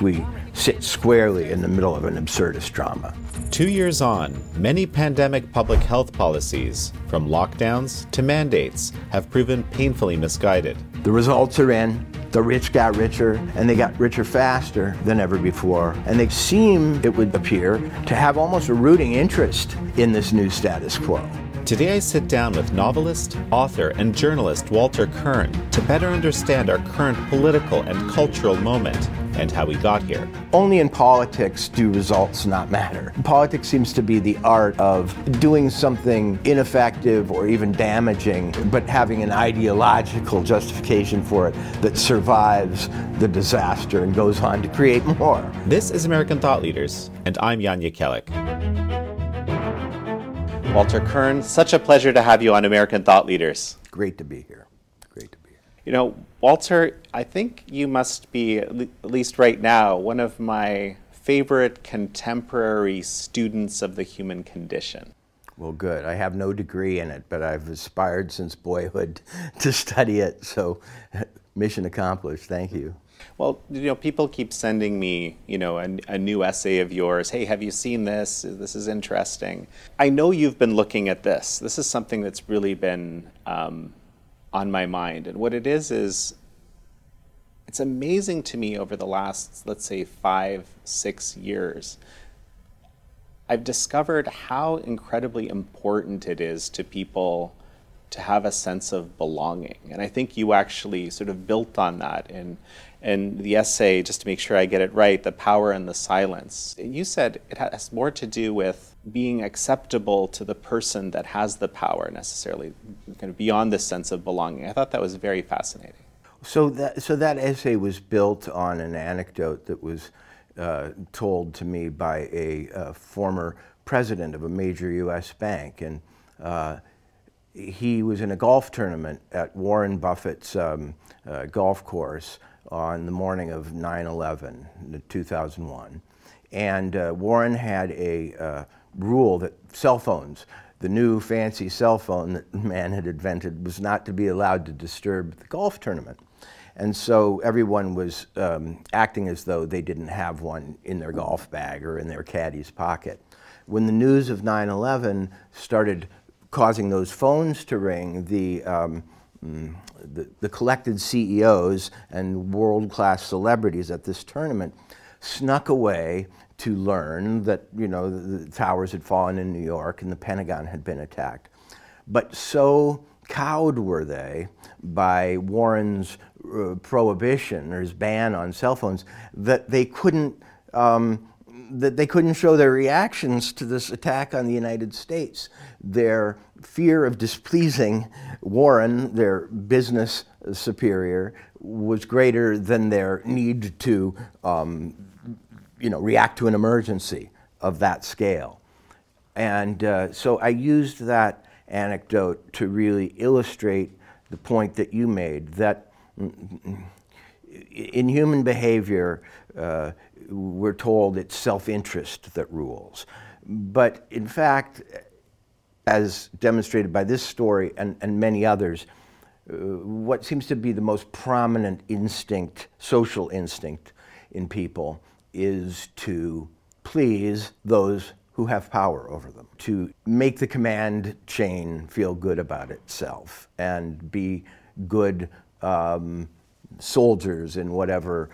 We sit squarely in the middle of an absurdist drama. Two years on, many pandemic public health policies, from lockdowns to mandates, have proven painfully misguided. The results are in. The rich got richer, and they got richer faster than ever before. And they seem, it would appear, to have almost a rooting interest in this new status quo. Today I sit down with novelist, author, and journalist Walter Kirn to better understand our current political and cultural moment and how we got here. Only in politics do results not matter. Politics seems to be the art of doing something ineffective or even damaging, but having an ideological justification for it that survives the disaster and goes on to create more. This is American Thought Leaders, and I'm Jan Jekielek. Walter Kirn, such a pleasure to have you on American Thought Leaders. Great to be here. Great to be here. You know, Walter, I think you must be, at least right now, one of my favorite contemporary students of the human condition. Well, good. I have no degree in it, but I've aspired since boyhood to study it, so mission accomplished. Thank you. Well, you know, people keep sending me, you know, a, a, new essay of yours. Hey, have you seen this? This is interesting. I know you've been looking at this. This is something that's really been um, on my mind. And what it is is, it's amazing to me over the last, let's say, five, six years. I've discovered how incredibly important it is to people to have a sense of belonging. And I think you actually sort of built on that in, in the essay, just to make sure I get it right, The Power and the Silence. You said it has more to do with being acceptable to the person that has the power necessarily, kind of beyond this sense of belonging. I thought that was very fascinating. So that, so that essay was built on an anecdote that was uh, told to me by a uh, former president of a major U.S. bank. And uh, he was in a golf tournament at Warren Buffett's um, uh, golf course on the morning of 9 11, 2001. And uh, Warren had a uh, rule that cell phones, the new fancy cell phone that man had invented, was not to be allowed to disturb the golf tournament. And so everyone was um, acting as though they didn't have one in their golf bag or in their caddy's pocket. When the news of 9 11 started causing those phones to ring, the, um, mm, the, the, collected CEOs and world class celebrities at this tournament snuck away to learn that you know the, towers had fallen in New York and the Pentagon had been attacked. But so cowed were they by Warren's uh, prohibition or his ban on cell phones that they couldn't um, that they couldn't show their reactions to this attack on the United States. Their fear of displeasing Warren, their business superior, was greater than their need to, um, you know, react to an emergency of that scale. And uh, so I used that anecdote to really illustrate the point that you made that in human behavior, uh, we're told it's self interest that rules. But in fact, as demonstrated by this story and, and many others, uh, what seems to be the most prominent instinct, social instinct in people, is to please those who have power over them, to make the command chain feel good about itself and be good um, soldiers in whatever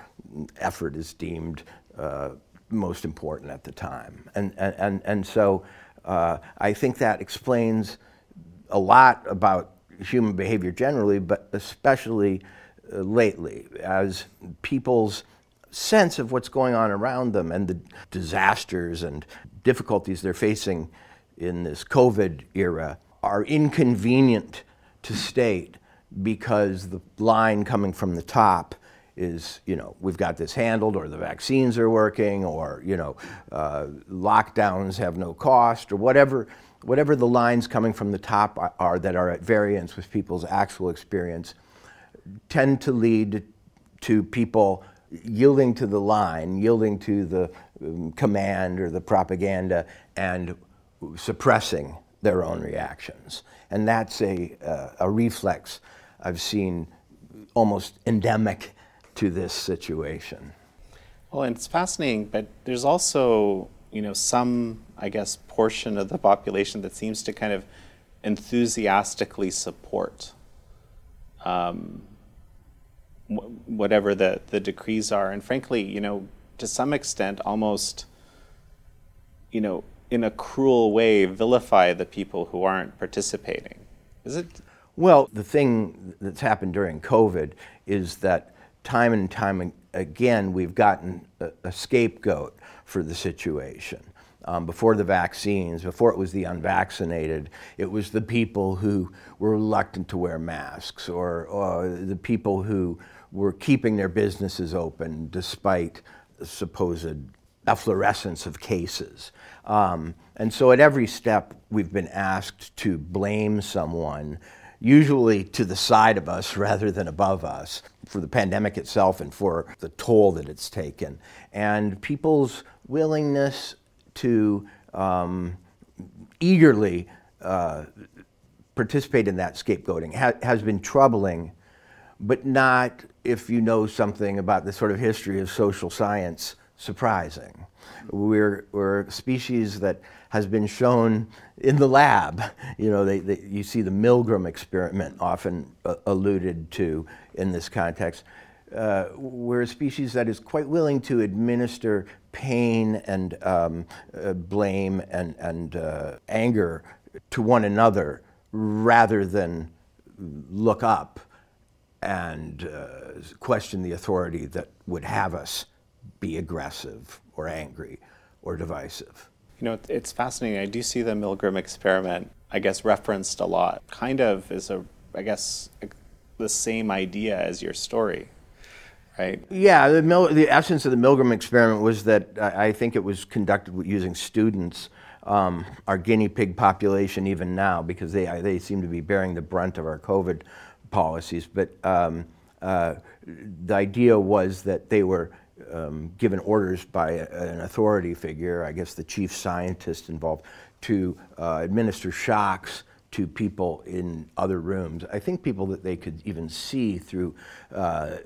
effort is deemed uh, most important at the time. And, and, and so uh, I think that explains a lot about human behavior generally, but especially uh, lately, as people's sense of what's going on around them and the disasters and difficulties they're facing in this COVID era are inconvenient to state because the line coming from the top is, you know, we've got this handled, or the vaccines are working, or, you know, uh, lockdowns have no cost, or whatever, whatever the lines coming from the top are, are that are at variance with people's actual experience, tend to lead to people yielding to the line, yielding to the um, command or the propaganda, and suppressing their own reactions. And that's a, uh, a reflex I've seen almost endemic to this situation. Well, and it's fascinating, but there's also, you know, some, I guess, portion of the population that seems to kind of enthusiastically support um, whatever the, the decrees are. And frankly, you know, to some extent, almost, you know, in a cruel way, vilify the people who aren't participating. Is it? Well, the thing that's happened during COVID is that time and time again, we've gotten a, a scapegoat for the situation. Um, before the vaccines, before it was the unvaccinated, it was the people who were reluctant to wear masks or, or the people who were keeping their businesses open despite supposed efflorescence of cases. Um, and so at every step, we've been asked to blame someone, usually to the side of us rather than above us, for the pandemic itself and for the toll that it's taken. And people's willingness to um, eagerly uh, participate in that scapegoating ha- has been troubling, but not, if you know something about the sort of history of social science, surprising. We're, we're a species that has been shown in the lab. You know, they, they, you see the Milgram experiment often uh, alluded to in this context. Uh, we're a species that is quite willing to administer pain and um, uh, blame and, and uh, anger to one another rather than look up and uh, question the authority that would have us be aggressive or angry or divisive. You know, it's fascinating. I do see the Milgram experiment, I guess, referenced a lot. Kind of is a, I guess, the same idea as your story, right? Yeah, the, Mil- the essence of the Milgram experiment was that I, I think it was conducted using students. Um, our guinea pig population, even now, because they, they seem to be bearing the brunt of our COVID policies. But um, uh, the idea was that they were um, given orders by a, an authority figure, I guess the chief scientist involved, to uh, administer shocks to people in other rooms. I think people that they could even see through uh,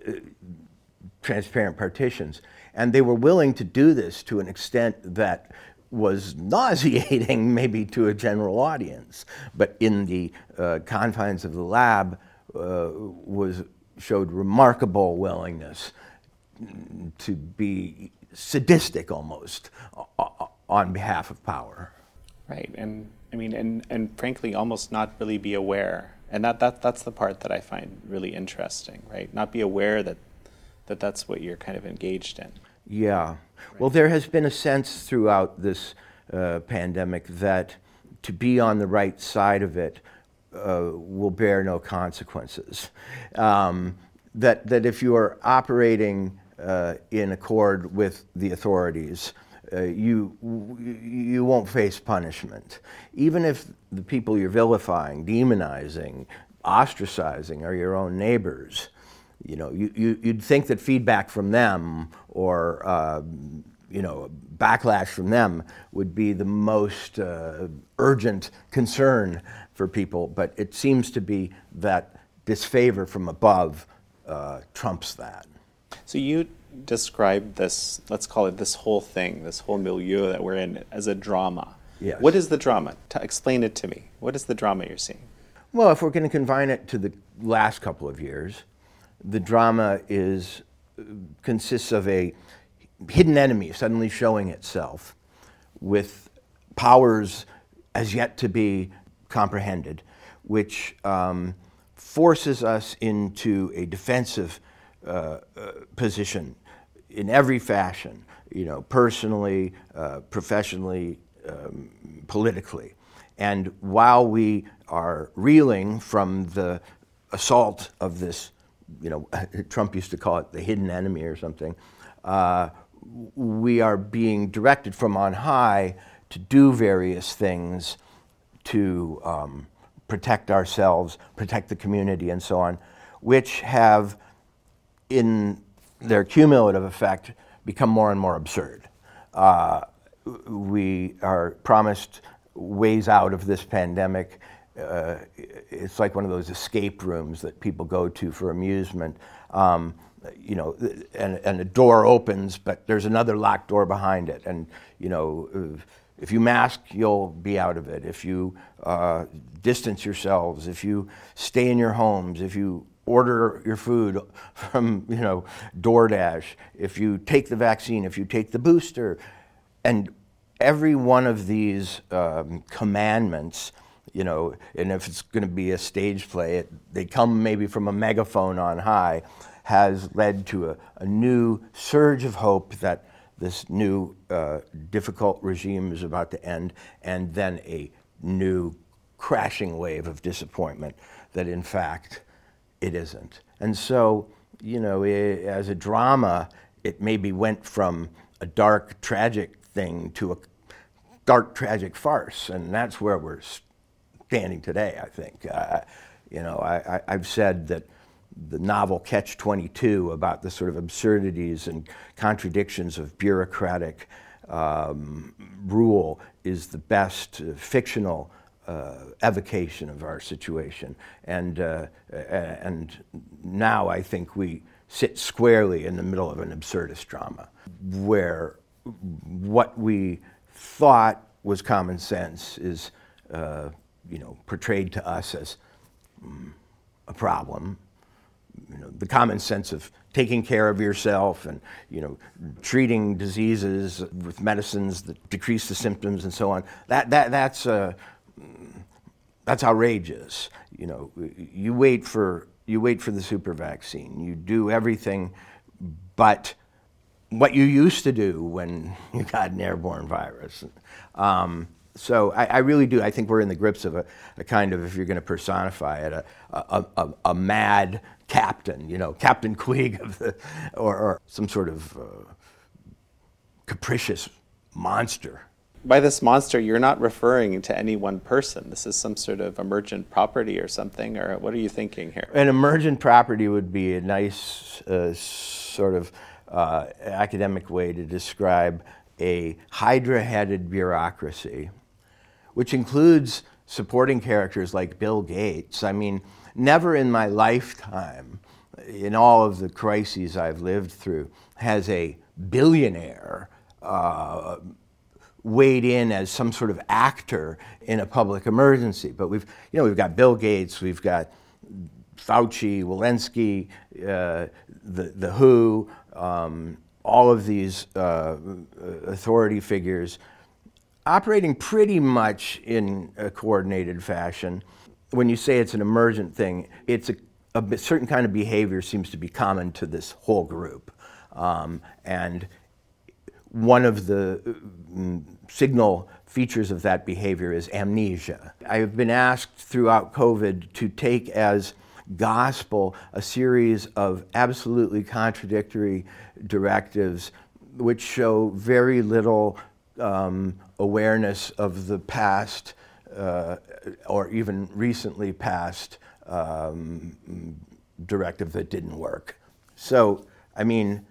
transparent partitions. And they were willing to do this to an extent that was nauseating, maybe to a general audience, but in the uh, confines of the lab Uh, was showed remarkable willingness to be sadistic almost uh, uh, on behalf of power. Right, and I mean, and, and frankly, almost not really be aware. And that, that, that's the part that I find really interesting, right? Not be aware that, that that's what you're kind of engaged in. Yeah. Right. Well, there has been a sense throughout this uh, pandemic that to be on the right side of it uh, will bear no consequences. Um, that, that if you are operating uh, in accord with the authorities, uh, you, you won't face punishment. Even if the people you're vilifying, demonizing, ostracizing are your own neighbors, you know, you, you, would think that feedback from them or, uh, you know, backlash from them would be the most uh, urgent concern for people, but it seems to be that disfavor from above uh, trumps that. So you describe this, let's call it this whole thing, this whole milieu that we're in, as a drama. Yes. What is the drama? T- explain it to me. What is the drama you're seeing? Well, if we're going to confine it to the last couple of years, the drama is consists of a hidden enemy suddenly showing itself with powers as yet to be comprehended, which um, forces us into a defensive uh, uh, position in every fashion, you know, personally, uh, professionally, um, politically. And while we are reeling from the assault of this, you know, Trump used to call it the hidden enemy or something, uh, we are being directed from on high to do various things to um, protect ourselves, protect the community, and so on, which have in their cumulative effect, become more and more absurd. Uh, we are promised ways out of this pandemic. Uh, it's like one of those escape rooms that people go to for amusement. Um, you know, and, and a door opens, but there's another locked door behind it. And, you know, if you mask, you'll be out of it. If you uh, distance yourselves, if you stay in your homes, if you order your food from, you know, DoorDash, if you take the vaccine, if you take the booster, and every one of these um, commandments, you know, and if it's going to be a stage play, it, they come maybe from a megaphone on high, has led to a, a new surge of hope that this new uh, difficult regime is about to end, and then a new crashing wave of disappointment that in fact it isn't. And so, you know, it, as a drama, it maybe went from a dark, tragic thing to a dark, tragic farce, and that's where we're standing today, I think. Uh, you know, I, have said that the novel Catch 22 about the sort of absurdities and contradictions of bureaucratic um, rule is the best uh, fictional uh, evocation of our situation. And, uh, and now I think we sit squarely in the middle of an absurdist drama where what we thought was common sense is uh, you know, portrayed to us as mm, a problem you know, the common sense of taking care of yourself and you know, treating diseases with medicines that decrease the symptoms and so on. That, that, that's, uh, that's outrageous. You know, you wait for you wait for the super vaccine. You do everything, but what you used to do when you got an airborne virus. Um, so I, I, really do. I think we're in the grips of a, a kind of, if you're going to personify it, a, a, a, a mad captain, you know, Captain Queeg of the, or, or some sort of uh, capricious monster. By this monster, you're not referring to any one person. This is some sort of emergent property or something, or what are you thinking here? An emergent property would be a nice uh, sort of uh, academic way to describe a hydra headed bureaucracy, which includes supporting characters like Bill Gates. I mean, never in my lifetime, in all of the crises I've lived through, has a billionaire uh, weighed in as some sort of actor in a public emergency. But we've, you know, we've got Bill Gates, we've got Fauci, Walensky, uh, the, the WHO, um, all of these uh, authority figures operating pretty much in a coordinated fashion when you say it's an emergent thing, it's a, a certain kind of behavior seems to be common to this whole group. Um, and one of the mm, signal features of that behavior is amnesia. I have been asked throughout COVID to take as gospel a series of absolutely contradictory directives which show very little um, awareness of the past uh, or even recently passed um, directive that didn't work. So, I mean,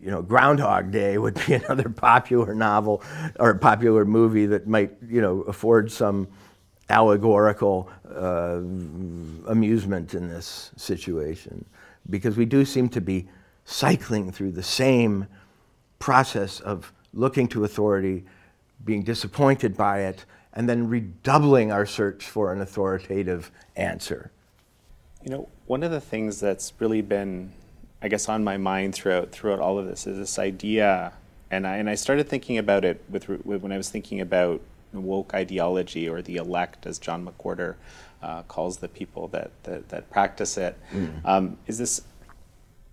you know, Groundhog Day would be another popular novel or popular movie that might, you know, afford some allegorical uh, amusement in this situation. Because we do seem to be cycling through the same process of looking to authority, being disappointed by it, and then redoubling our search for an authoritative answer. You know, one of the things that's really been, I guess, on my mind throughout throughout all of this is this idea, and I and I started thinking about it with, with when I was thinking about woke ideology or the elect, as John McWhorter uh, calls the people that that, that practice it. Mm. Um, is this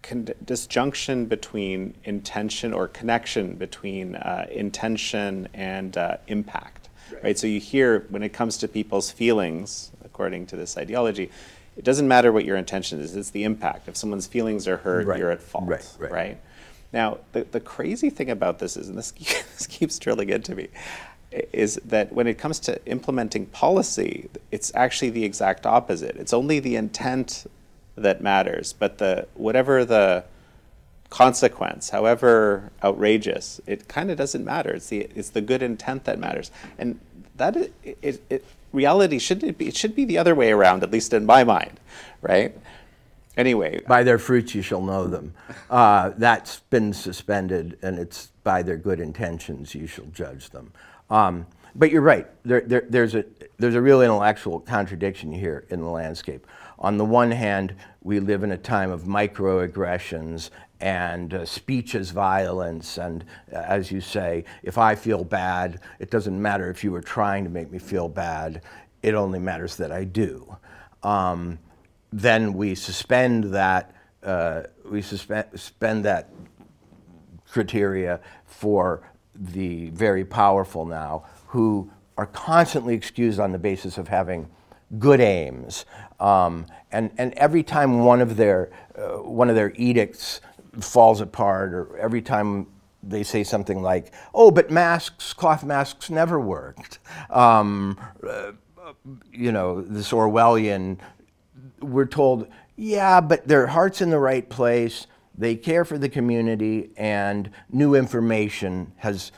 con- disjunction between intention or connection between uh, intention and uh, impact? right? So you hear when it comes to people's feelings, according to this ideology, it doesn't matter what your intention is; it's the impact. If someone's feelings are hurt, right. you're at fault, right, right. right? Now, the, the crazy thing about this is, and this, this keeps drilling into me, is that when it comes to implementing policy, it's actually the exact opposite. It's only the intent that matters, but the whatever the consequence, however outrageous, it kind of doesn't matter. It's the it's the good intent that matters, and that it, it, it reality shouldn't it be it should be the other way around, at least in my mind, right? Anyway, By their fruits you shall know them. Uh, that's been suspended, and it's by their good intentions you shall judge them. Um, but you're right. There, there, there's, a, there's a real intellectual contradiction here in the landscape. On the one hand, we live in a time of microaggressions and uh, speech as violence. And uh, as you say, if I feel bad, it doesn't matter if you were trying to make me feel bad, it only matters that I do. Um, then we suspend that uh, we suspend, suspend that criteria for the very powerful now who are constantly excused on the basis of having good aims. Um, and, and every time one of their uh, one of their edicts falls apart, or every time they say something like, "Oh, but masks, cloth masks, never worked," um, uh, you know, this Orwellian we're told, yeah, but their heart's in the right place, they care for the community, and new information has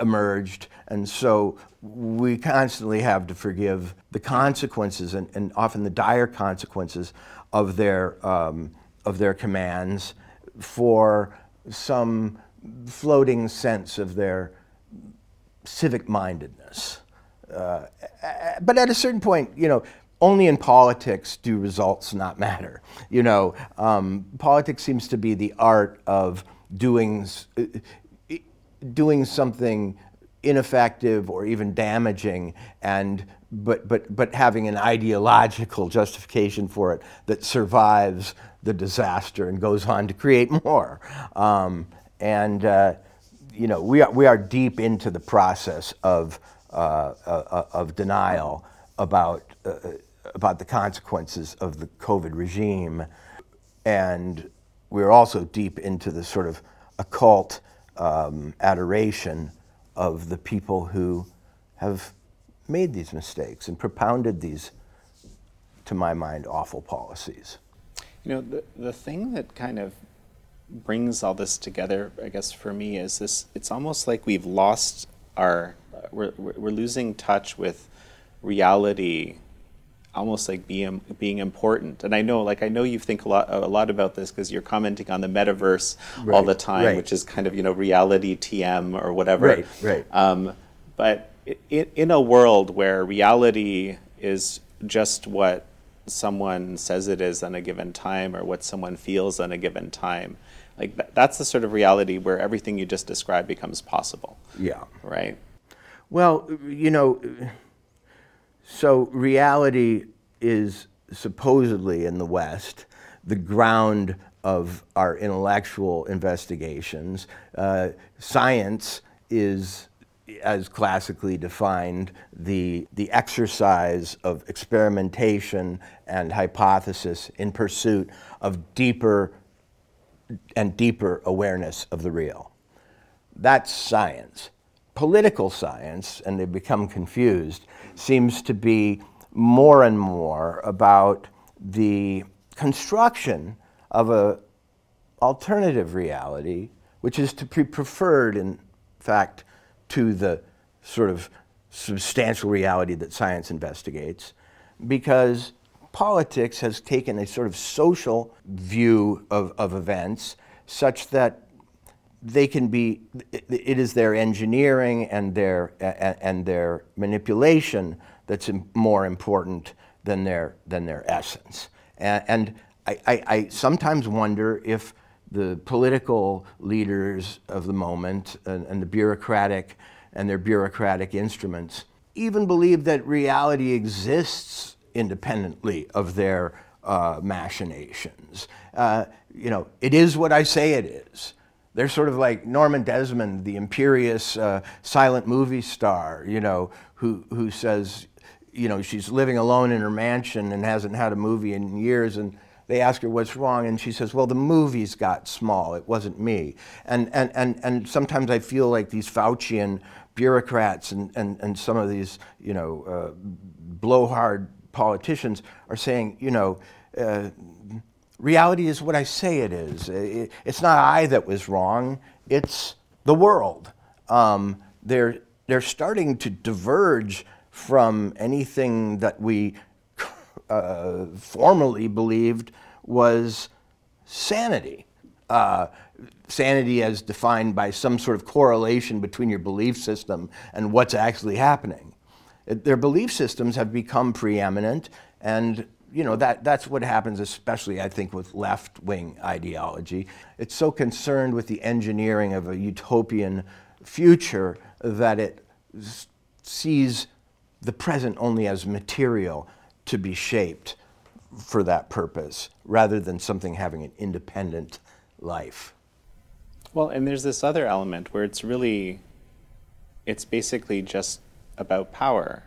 emerged. And so we constantly have to forgive the consequences and, and often the dire consequences of their, um, of their commands for some floating sense of their civic mindedness. Uh, but at a certain point, you know, only in politics do results not matter. You know, um, politics seems to be the art of doing doing something ineffective or even damaging, and but but but having an ideological justification for it that survives the disaster and goes on to create more. Um, and uh, you know, we are we are deep into the process of uh, uh, of denial about uh, about the consequences of the COVID regime. And we're also deep into the sort of occult um, adoration of the people who have made these mistakes and propounded these, to my mind, awful policies. You know, the, the thing that kind of brings all this together, I guess, for me is this it's almost like we've lost our, we're, we're losing touch with reality almost like being being important. And I know, like I know you think a lot a lot about this because you're commenting on the metaverse right, all the time, right. which is kind of you know reality TM or whatever. Right, right. Um, but in, in a world where reality is just what someone says it is on a given time or what someone feels on a given time like th- that's the sort of reality where everything you just described becomes possible yeah right well you know so reality is supposedly in the West the ground of our intellectual investigations. Uh, science is, as classically defined, the, the exercise of experimentation and hypothesis in pursuit of deeper and deeper awareness of the real. That's science. Political science, and they become confused, seems to be more and more about the construction of a alternative reality, which is to be preferred, in fact, to the sort of substantial reality that science investigates, because politics has taken a sort of social view of, of events such that they can be, it is their engineering and their, and their manipulation that's more important than their, than their essence. And, I, I, I sometimes wonder if the political leaders of the moment and, and, the bureaucratic and their bureaucratic instruments even believe that reality exists independently of their uh, machinations. Uh, you know, it is what I say it is. They're sort of like Norman Desmond, the imperious uh, silent movie star, you know, who, who says, you know, she's living alone in her mansion and hasn't had a movie in years. And they ask her what's wrong, and she says, well, the movies got small. It wasn't me. And, and, and, and sometimes I feel like these Faucian bureaucrats and, and, and some of these, you know, uh, blowhard politicians are saying, you know, uh, reality is what I say it is. It's not I that was wrong, it's the world. Um, they're, they're starting to diverge from anything that we uh, formerly believed was sanity. Uh, sanity as defined by some sort of correlation between your belief system and what's actually happening. Their belief systems have become preeminent, and you know that, that's what happens, especially I think with left-wing ideology. It's so concerned with the engineering of a utopian future that it sees the present only as material to be shaped for that purpose, rather than something having an independent life. Well, and there's this other element where it's really, it's basically just about power,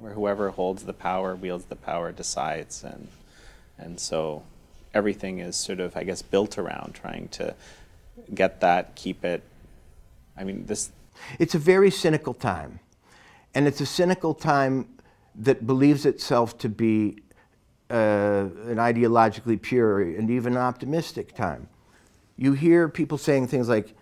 where whoever holds the power, wields the power, decides, and and so everything is sort of, I guess, built around trying to get that, keep it. I mean, this. It's a very cynical time, and it's a cynical time that believes itself to be uh, an ideologically pure and even optimistic time you hear people saying things like,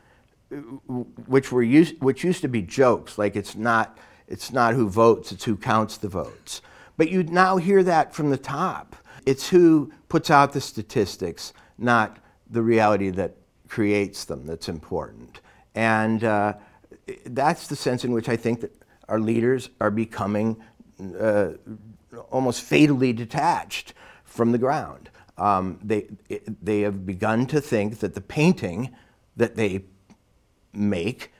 which were used, which used to be jokes, like it's not, it's not who votes, it's who counts the votes. But you now hear that from the top. It's who puts out the statistics, not the reality that creates them, that's important. And uh, that's the sense in which I think that our leaders are becoming uh, almost fatally detached from the ground um, they, they have begun to think that the painting that they make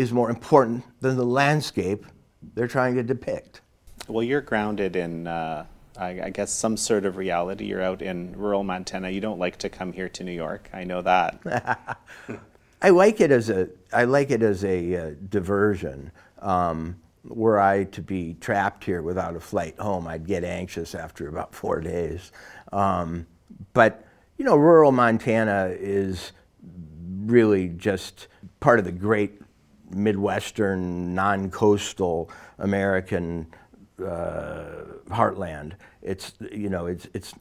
is more important than the landscape they're trying to depict. Well, you're grounded in, uh, I, I, guess, some sort of reality. You're out in rural Montana. You don't like to come here to New York. I know that. I like it as a, I like it as a uh, diversion. Um, were I to be trapped here without a flight home, I'd get anxious after about four days. Um, but, you know, rural Montana is really just part of the great Midwestern, non coastal American uh, heartland. It's, you know, it's, it's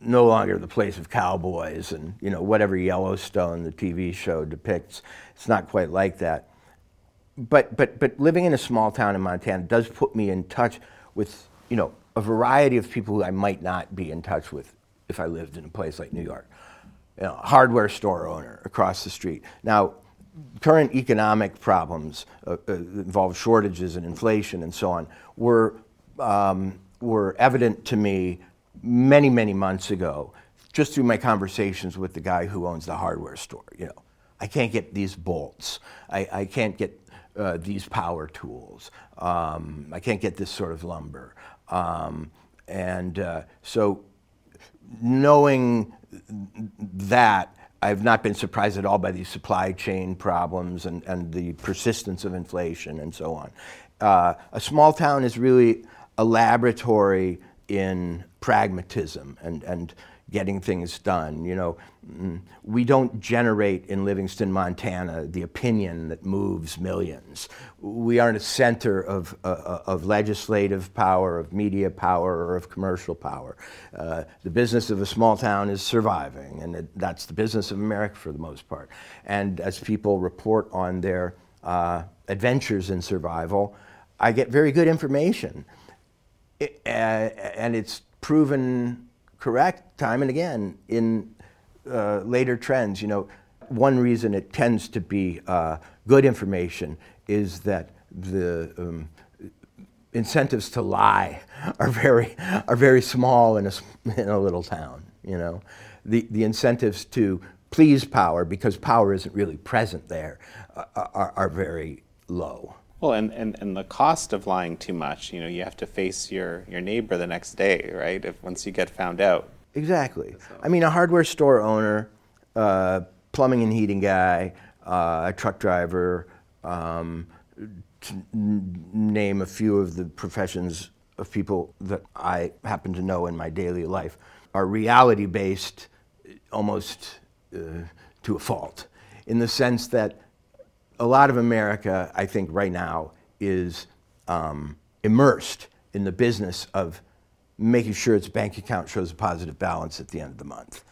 no longer the place of cowboys and, you know, whatever Yellowstone, the TV show, depicts. It's not quite like that. But, but, but living in a small town in Montana does put me in touch with, you know, a variety of people who I might not be in touch with if I lived in a place like New York. You know, hardware store owner across the street. Now, current economic problems uh, uh, involve shortages and inflation and so on were, um, were evident to me many, many months ago just through my conversations with the guy who owns the hardware store. You know, I can't get these bolts. I, I can't get uh, these power tools. Um, I can't get this sort of lumber. Um, and uh, so, knowing that, I've not been surprised at all by these supply chain problems and, and the persistence of inflation and so on. Uh, a small town is really a laboratory in pragmatism and, and getting things done. You know, mm, we don't generate in Livingston, Montana, the opinion that moves millions. We aren't a center of, uh, uh, of legislative power, of media power, or of commercial power. Uh, the business of a small town is surviving, and it, that's the business of America for the most part. And as people report on their uh, adventures in survival, I get very good information. It, uh, and it's proven correct time and again in uh, later trends. You know, one reason it tends to be uh, good information is that the um, incentives to lie are very are very small in a in a little town. You know, the the incentives to please power because power isn't really present there uh, are, are very low. Well, and, and, and the cost of lying too much, you know, you have to face your, your neighbor the next day, right? If once you get found out. Exactly. I mean, a hardware store owner, uh, plumbing and heating guy, uh, a truck driver, um, name a few of the professions of people that I happen to know in my daily life, are reality based almost uh, to a fault, in the sense that a lot of America, I think, right now is um, immersed in the business of making sure its bank account shows a positive balance at the end of the month,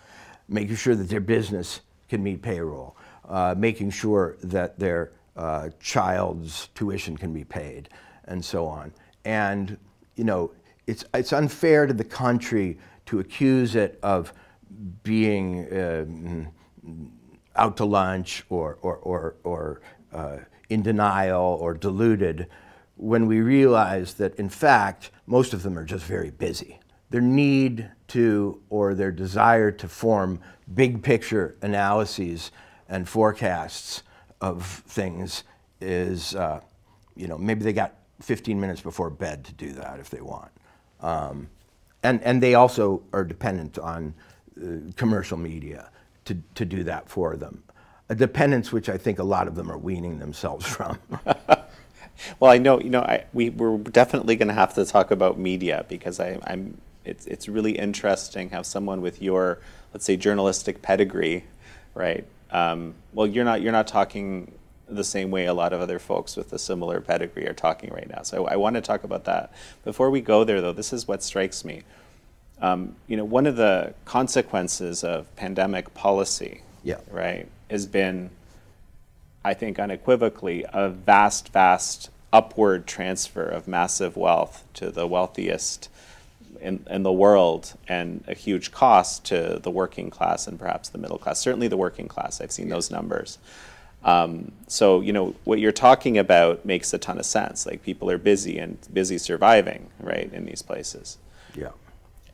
making sure that their business can meet payroll, uh, making sure that their uh, child's tuition can be paid, and so on. And you know, it's it's unfair to the country to accuse it of being uh, mm, out to lunch or, or, or, or uh, in denial or deluded when we realize that, in fact, most of them are just very busy. Their need to or their desire to form big picture analyses and forecasts of things is, uh, you know, maybe they got 15 minutes before bed to do that if they want. Um, and, and they also are dependent on uh, commercial media to, to do that for them. A dependence which I think a lot of them are weaning themselves from. well, I know, you know, I, we, we're definitely going to have to talk about media because I, I'm, it's, it's really interesting how someone with your, let's say, journalistic pedigree, right? Um, well, you're not, you're not talking the same way a lot of other folks with a similar pedigree are talking right now. So I, I want to talk about that. Before we go there, though, this is what strikes me. Um, you know, one of the consequences of pandemic policy, yeah. right, has been, I think, unequivocally, a vast, vast upward transfer of massive wealth to the wealthiest in, in the world and a huge cost to the working class and perhaps the middle class. Certainly the working class. I've seen those numbers. Um, so you know what you're talking about makes a ton of sense. Like people are busy and busy surviving, right, in these places. Yeah.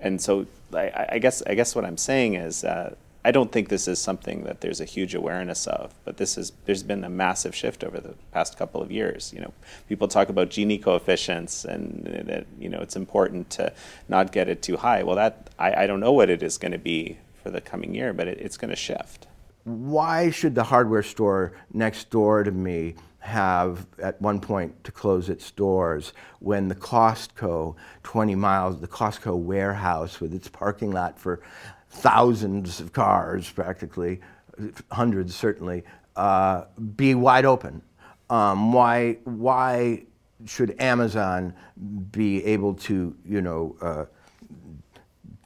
And so I, I guess I guess what I'm saying is uh, I don't think this is something that there's a huge awareness of, but this is there's been a massive shift over the past couple of years. You know, people talk about Gini coefficients and that you know it's important to not get it too high. Well, that I, I don't know what it is going to be for the coming year, but it, it's going to shift. Why should the hardware store next door to me have at one point to close its doors when the Costco 20 miles, the Costco warehouse with its parking lot for thousands of cars, practically, hundreds certainly, uh, be wide open. Um, why, why should Amazon be able to, you know, uh,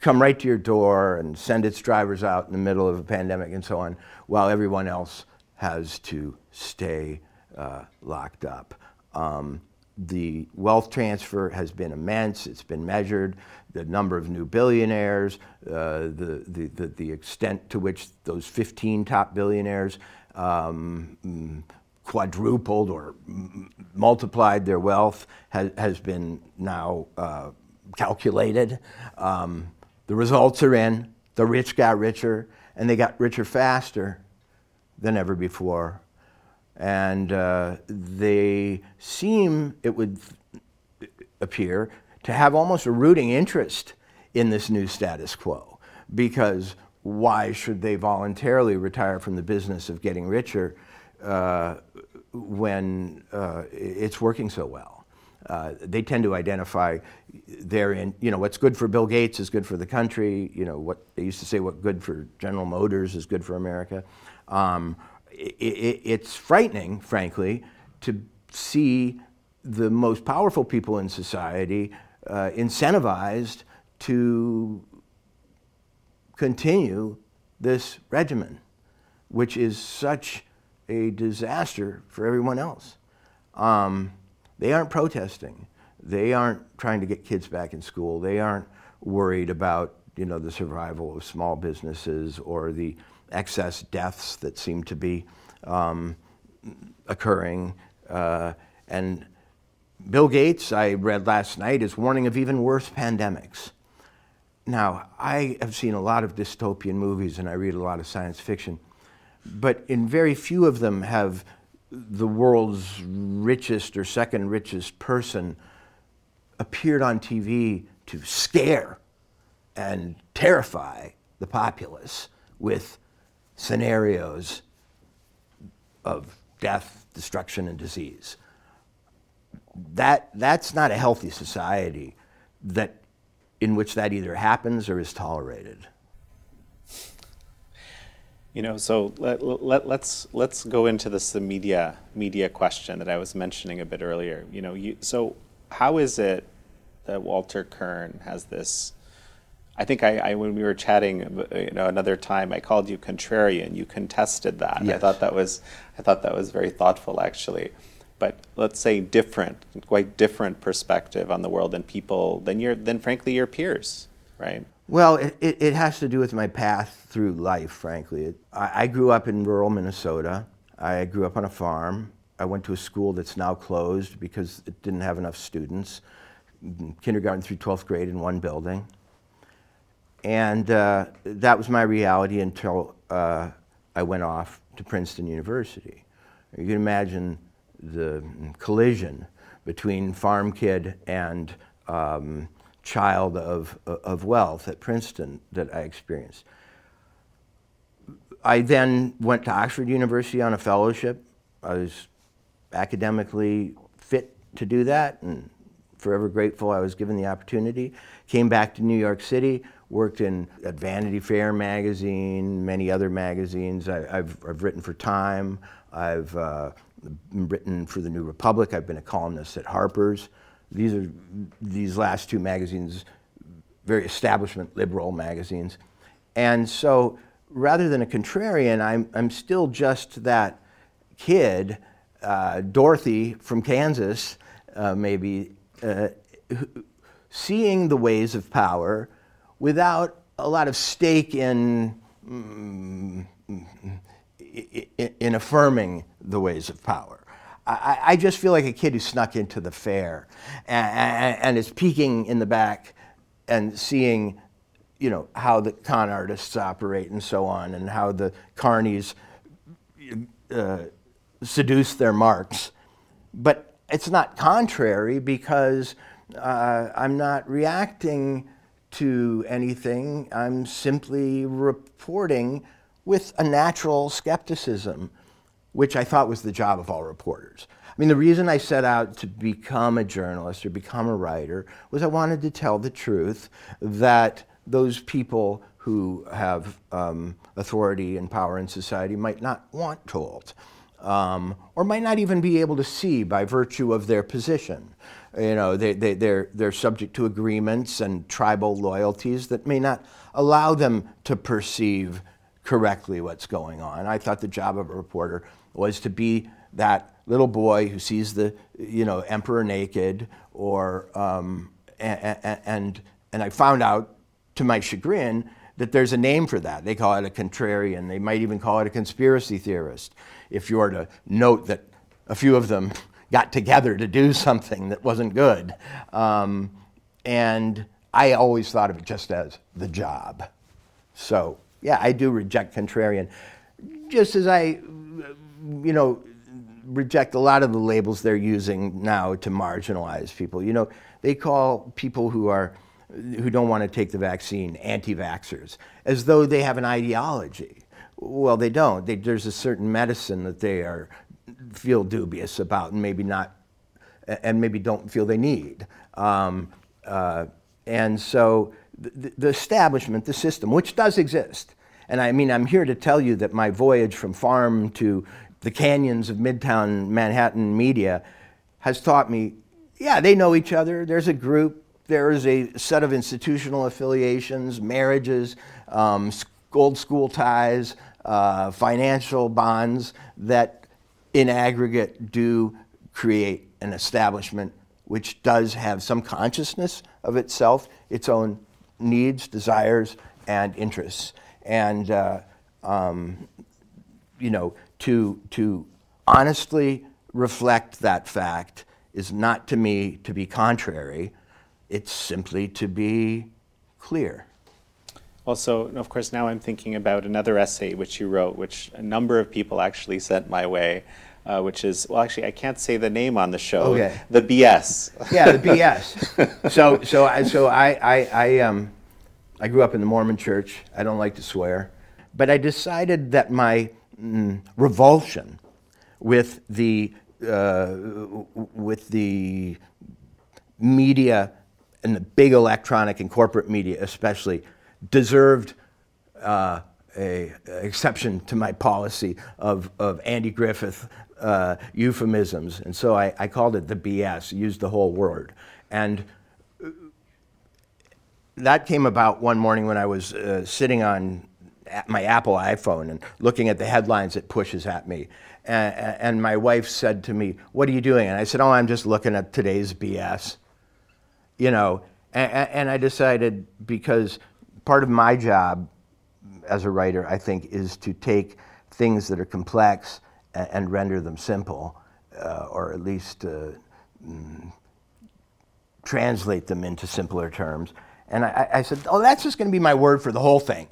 come right to your door and send its drivers out in the middle of a pandemic and so on, while everyone else has to stay uh, locked up? Um, the wealth transfer has been immense. It's been measured. The number of new billionaires, uh, the, the, the, extent to which those 15 top billionaires um, quadrupled or m- multiplied their wealth has, has been now uh, calculated. Um, the results are in. The rich got richer, and they got richer faster than ever before and uh, they seem, it would appear, to have almost a rooting interest in this new status quo. Because why should they voluntarily retire from the business of getting richer uh, when uh, it's working so well? Uh, they tend to identify therein, you know, what's good for Bill Gates is good for the country. You know, what they used to say, what good for General Motors is good for America. Um, it, it's frightening, frankly, to see the most powerful people in society uh, incentivized to continue this regimen, which is such a disaster for everyone else. Um, they aren't protesting. They aren't trying to get kids back in school. They aren't worried about you know the survival of small businesses or the excess deaths that seem to be um, occurring. Uh, and Bill Gates, I read last night, is warning of even worse pandemics. Now, I have seen a lot of dystopian movies and I read a lot of science fiction, but in very few of them have the world's richest or second richest person appeared on TV to scare and terrify the populace with scenarios of death, destruction, and disease. That, that's not a healthy society that, in which that either happens or is tolerated. You know, so let, let, let's let's go into this the media media question that I was mentioning a bit earlier. You know, you, so how is it that Walter Kirn has this I think I, I, when we were chatting, uh, you know, another time, I called you contrarian. You contested that. Yes. I thought that was, I thought that was very thoughtful, actually. But let's say different, quite different perspective on the world than people, than your, than frankly your peers, right? Well, it, it, it has to do with my path through life, frankly. I, I grew up in rural Minnesota. I grew up on a farm. I went to a school that's now closed because it didn't have enough students, kindergarten through 12th grade in one building. And uh, that was my reality until uh, I went off to Princeton University. You can imagine the collision between farm kid and um, child of, of wealth at Princeton that I experienced. I then went to Oxford University on a fellowship. I was academically fit to do that and forever grateful I was given the opportunity. Came back to New York City, worked in at Vanity Fair magazine, many other magazines. I, have I've written for Time. I've uh, written for the New Republic. I've been a columnist at Harper's. These are these last two magazines, very establishment liberal magazines. And so rather than a contrarian, I'm, I'm still just that kid, uh, Dorothy from Kansas, uh, maybe, uh, seeing the ways of power without a lot of stake in, mm, in, in affirming the ways of power. I, I, just feel like a kid who snuck into the fair and, and, and, is peeking in the back and seeing, you know, how the con artists operate and so on, and how the carnies uh, seduce their marks. But it's not contrary because uh, I'm not reacting to anything. I'm simply reporting with a natural skepticism which I thought was the job of all reporters. I mean, the reason I set out to become a journalist or become a writer was I wanted to tell the truth that those people who have um, authority and power in society might not want told. Um, or might not even be able to see by virtue of their position. You know, they, they, they're, they're subject to agreements and tribal loyalties that may not allow them to perceive correctly what's going on. I thought the job of a reporter was to be that little boy who sees the you know emperor naked or um, and, and I found out to my chagrin that there's a name for that. They call it a contrarian. They might even call it a conspiracy theorist. If you were to note that a few of them got together to do something that wasn't good, um, and I always thought of it just as the job. So yeah, I do reject contrarian, just as I you know, reject a lot of the labels they're using now to marginalize people. You know, they call people who are who don't want to take the vaccine anti-vaxxers as though they have an ideology. Well, they don't. They, there's a certain medicine that they are feel dubious about and maybe not and maybe don't feel they need. Um, uh, and so the, the establishment, the system, which does exist, and I mean, I'm here to tell you that my voyage from farm to the canyons of Midtown Manhattan media has taught me yeah, they know each other. There's a group, there is a set of institutional affiliations, marriages, um, old school ties, uh, financial bonds that in aggregate do create an establishment which does have some consciousness of itself, its own needs, desires, and interests. And, uh, um, you know, to, to honestly reflect that fact is not to me to be contrary, it's simply to be clear. Well, so of course, now I'm thinking about another essay which you wrote, which a number of people actually sent my way. Uh, which is well, actually, I can't say the name on the show. Okay. The BS. Yeah, the BS. so, so, I, so I, I, I, um, I grew up in the Mormon Church. I don't like to swear, but I decided that my mm, revulsion with the uh, with the media and the big electronic and corporate media, especially, deserved uh, a, a, exception to my policy of, of Andy Griffith uh, euphemisms, and so I, I, called it the BS. Used the whole word, and that came about one morning when I was uh, sitting on my Apple iPhone and looking at the headlines it pushes at me. And, and, my wife said to me, What are you doing? And I said, Oh, I'm just looking at today's BS. You know, and, and I decided because part of my job as a writer, I think, is to take things that are complex and, render them simple, uh, or at least uh, mm, translate them into simpler terms. And I, I said, oh, that's just going to be my word for the whole thing.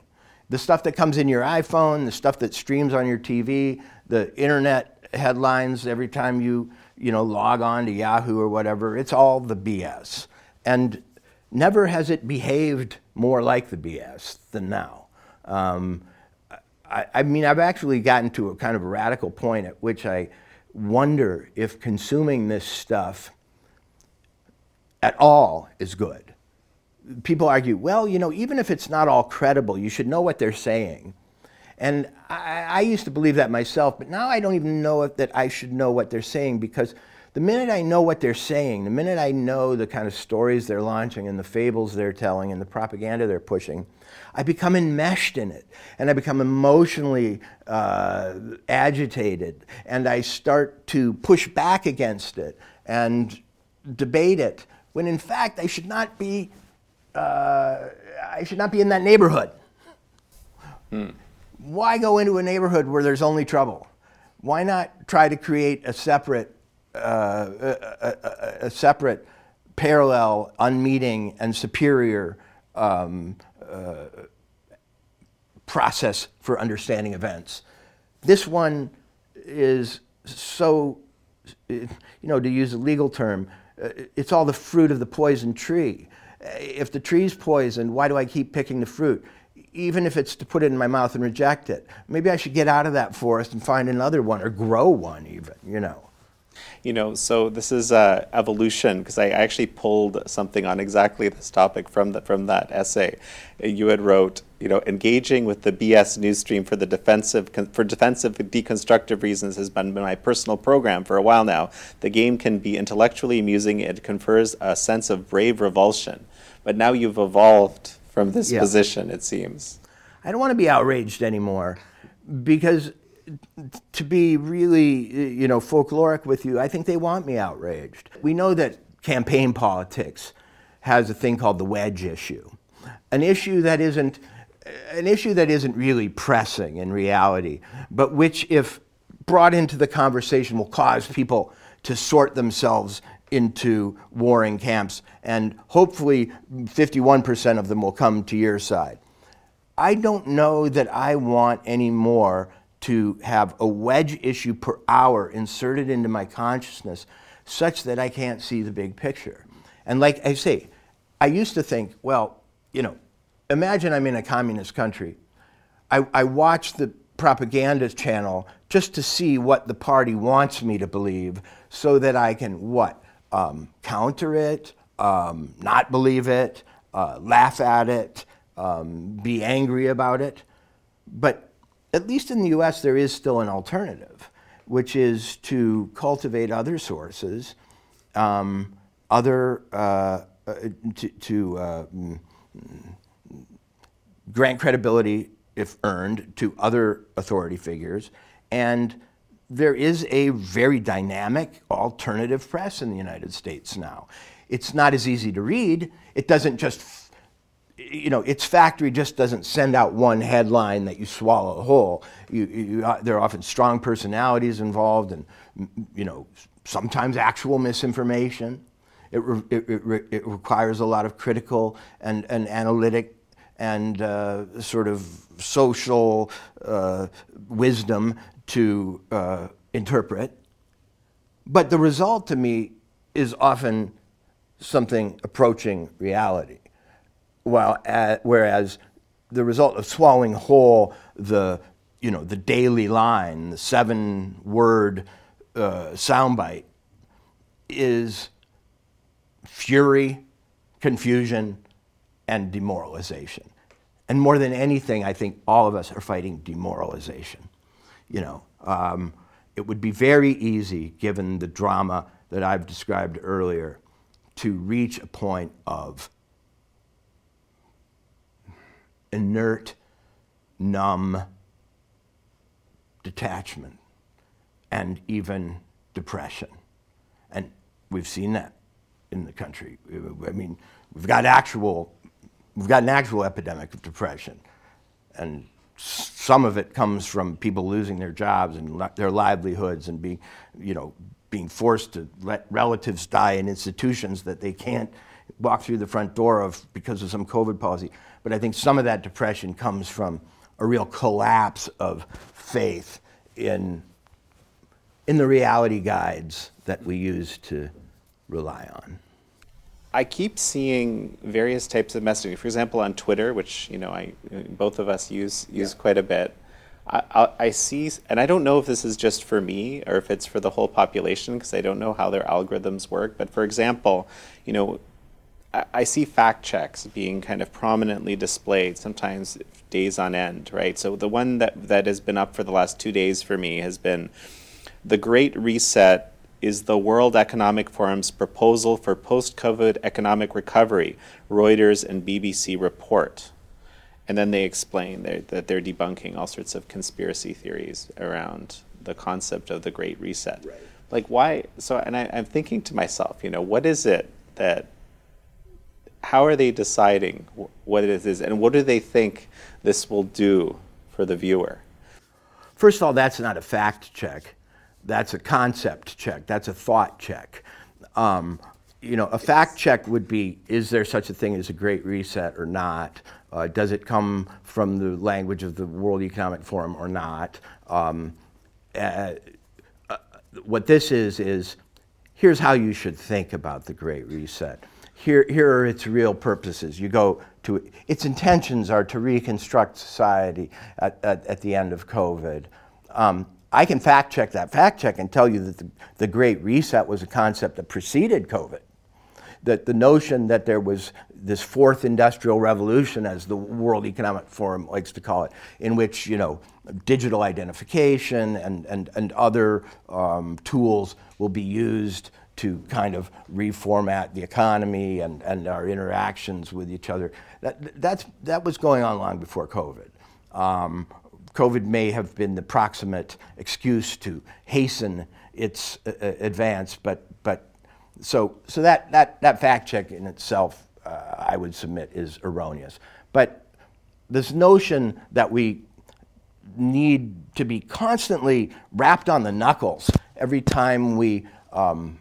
The stuff that comes in your iPhone, the stuff that streams on your TV, the internet headlines every time you, you know, log on to Yahoo or whatever, it's all the BS. And never has it behaved more like the BS than now. Um, I, I, mean, I've actually gotten to a kind of a radical point at which I wonder if consuming this stuff at all is good. People argue, well, you know, even if it's not all credible, you should know what they're saying. And I, I used to believe that myself, but now I don't even know that I should know what they're saying because the minute I know what they're saying, the minute I know the kind of stories they're launching and the fables they're telling and the propaganda they're pushing, I become enmeshed in it and I become emotionally uh, agitated and I start to push back against it and debate it when in fact I should not be, uh, I should not be in that neighborhood. Hmm. Why go into a neighborhood where there's only trouble? Why not try to create a separate a, a, a, separate, parallel, unmeeting, and superior um, uh, process for understanding events. This one is so, you know, to use a legal term, uh, it's all the fruit of the poison tree. If the tree's poisoned, why do I keep picking the fruit? Even if it's to put it in my mouth and reject it. Maybe I should get out of that forest and find another one or grow one, even, you know. You know, so this is uh, evolution because I actually pulled something on exactly this topic from the, from that essay. You had wrote, you know, engaging with the BS news stream for the defensive for defensive deconstructive reasons has been my personal program for a while now. The game can be intellectually amusing; it confers a sense of brave revulsion. But now you've evolved from this yeah. position, it seems. I don't want to be outraged anymore because to be really, you know, folkloric with you, I think they want me outraged. We know that campaign politics has a thing called the wedge issue, an issue that isn't an issue that isn't really pressing in reality, but which, if brought into the conversation, will cause people to sort themselves into warring camps, and hopefully 51% of them will come to your side. I don't know that I want any more to have a wedge issue per hour inserted into my consciousness such that I can't see the big picture. And like I say, I used to think, well, you know, imagine I'm in a communist country. I, I watch the propaganda channel just to see what the party wants me to believe so that I can what? Um, counter it, um, not believe it, uh, laugh at it, um, be angry about it. But at least in the US, there is still an alternative, which is to cultivate other sources, um, other, uh, uh, to, to uh, grant credibility, if earned, to other authority figures. And there is a very dynamic alternative press in the United States now. It's not as easy to read. It doesn't just you know, its factory just doesn't send out one headline that you swallow whole. You, you, uh, there are often strong personalities involved and, you know, sometimes actual misinformation. It, re, it, it, it requires a lot of critical and, and analytic and uh, sort of social uh, wisdom to uh, interpret. But the result to me is often something approaching reality while whereas the result of swallowing whole the you know the daily line, the seven word uh, soundbite, is fury, confusion, and demoralization. And more than anything, I think all of us are fighting demoralization. You know, um, it would be very easy, given the drama that I've described earlier, to reach a point of inert, numb detachment and even depression. And we've seen that in the country. I mean, we've got actual we've got an actual epidemic of depression. And some of it comes from people losing their jobs and their livelihoods and being, you know, being forced to let relatives die in institutions that they can't walk through the front door of because of some COVID policy. But I think some of that depression comes from a real collapse of faith in, in the reality guides that we use to rely on. I keep seeing various types of messaging. For example, on Twitter, which you know, I both of us use use yeah. quite a bit. I, I, see, and I don't know if this is just for me or if it's for the whole population because I don't know how their algorithms work. But for example, you know, I, I see fact checks being kind of prominently displayed, sometimes days on end, right? So the one that that has been up for the last two days for me has been the Great Reset is the World Economic Forum's proposal for post COVID economic recovery, Reuters and BBC report. And then they explain that they're debunking all sorts of conspiracy theories around the concept of the Great Reset. Right. Like, why? So, and I, I'm thinking to myself, you know, what is it that, how are they deciding what it is, and what do they think this will do for the viewer? First of all, that's not a fact check that's a concept check. That's a thought check. Um, you know, a fact check would be: Is there such a thing as a Great Reset or not? Uh, does it come from the language of the World Economic Forum or not? Um, uh, uh, what this is is here's how you should think about the Great Reset. Here, here are its real purposes. You go to its intentions are to reconstruct society at, at, at the end of COVID. Um, I can fact check that fact check and tell you that the, the Great Reset was a concept that preceded COVID. That the notion that there was this fourth industrial revolution, as the World Economic Forum likes to call it, in which you know digital identification and, and, and other um, tools will be used to kind of reformat the economy and, and our interactions with each other. That, that's, that was going on long before COVID. Um, COVID may have been the proximate excuse to hasten its uh, uh, advance, but, but so, so that, that, that fact check in itself, uh, I would submit, is erroneous. But this notion that we need to be constantly rapped on the knuckles every time we um,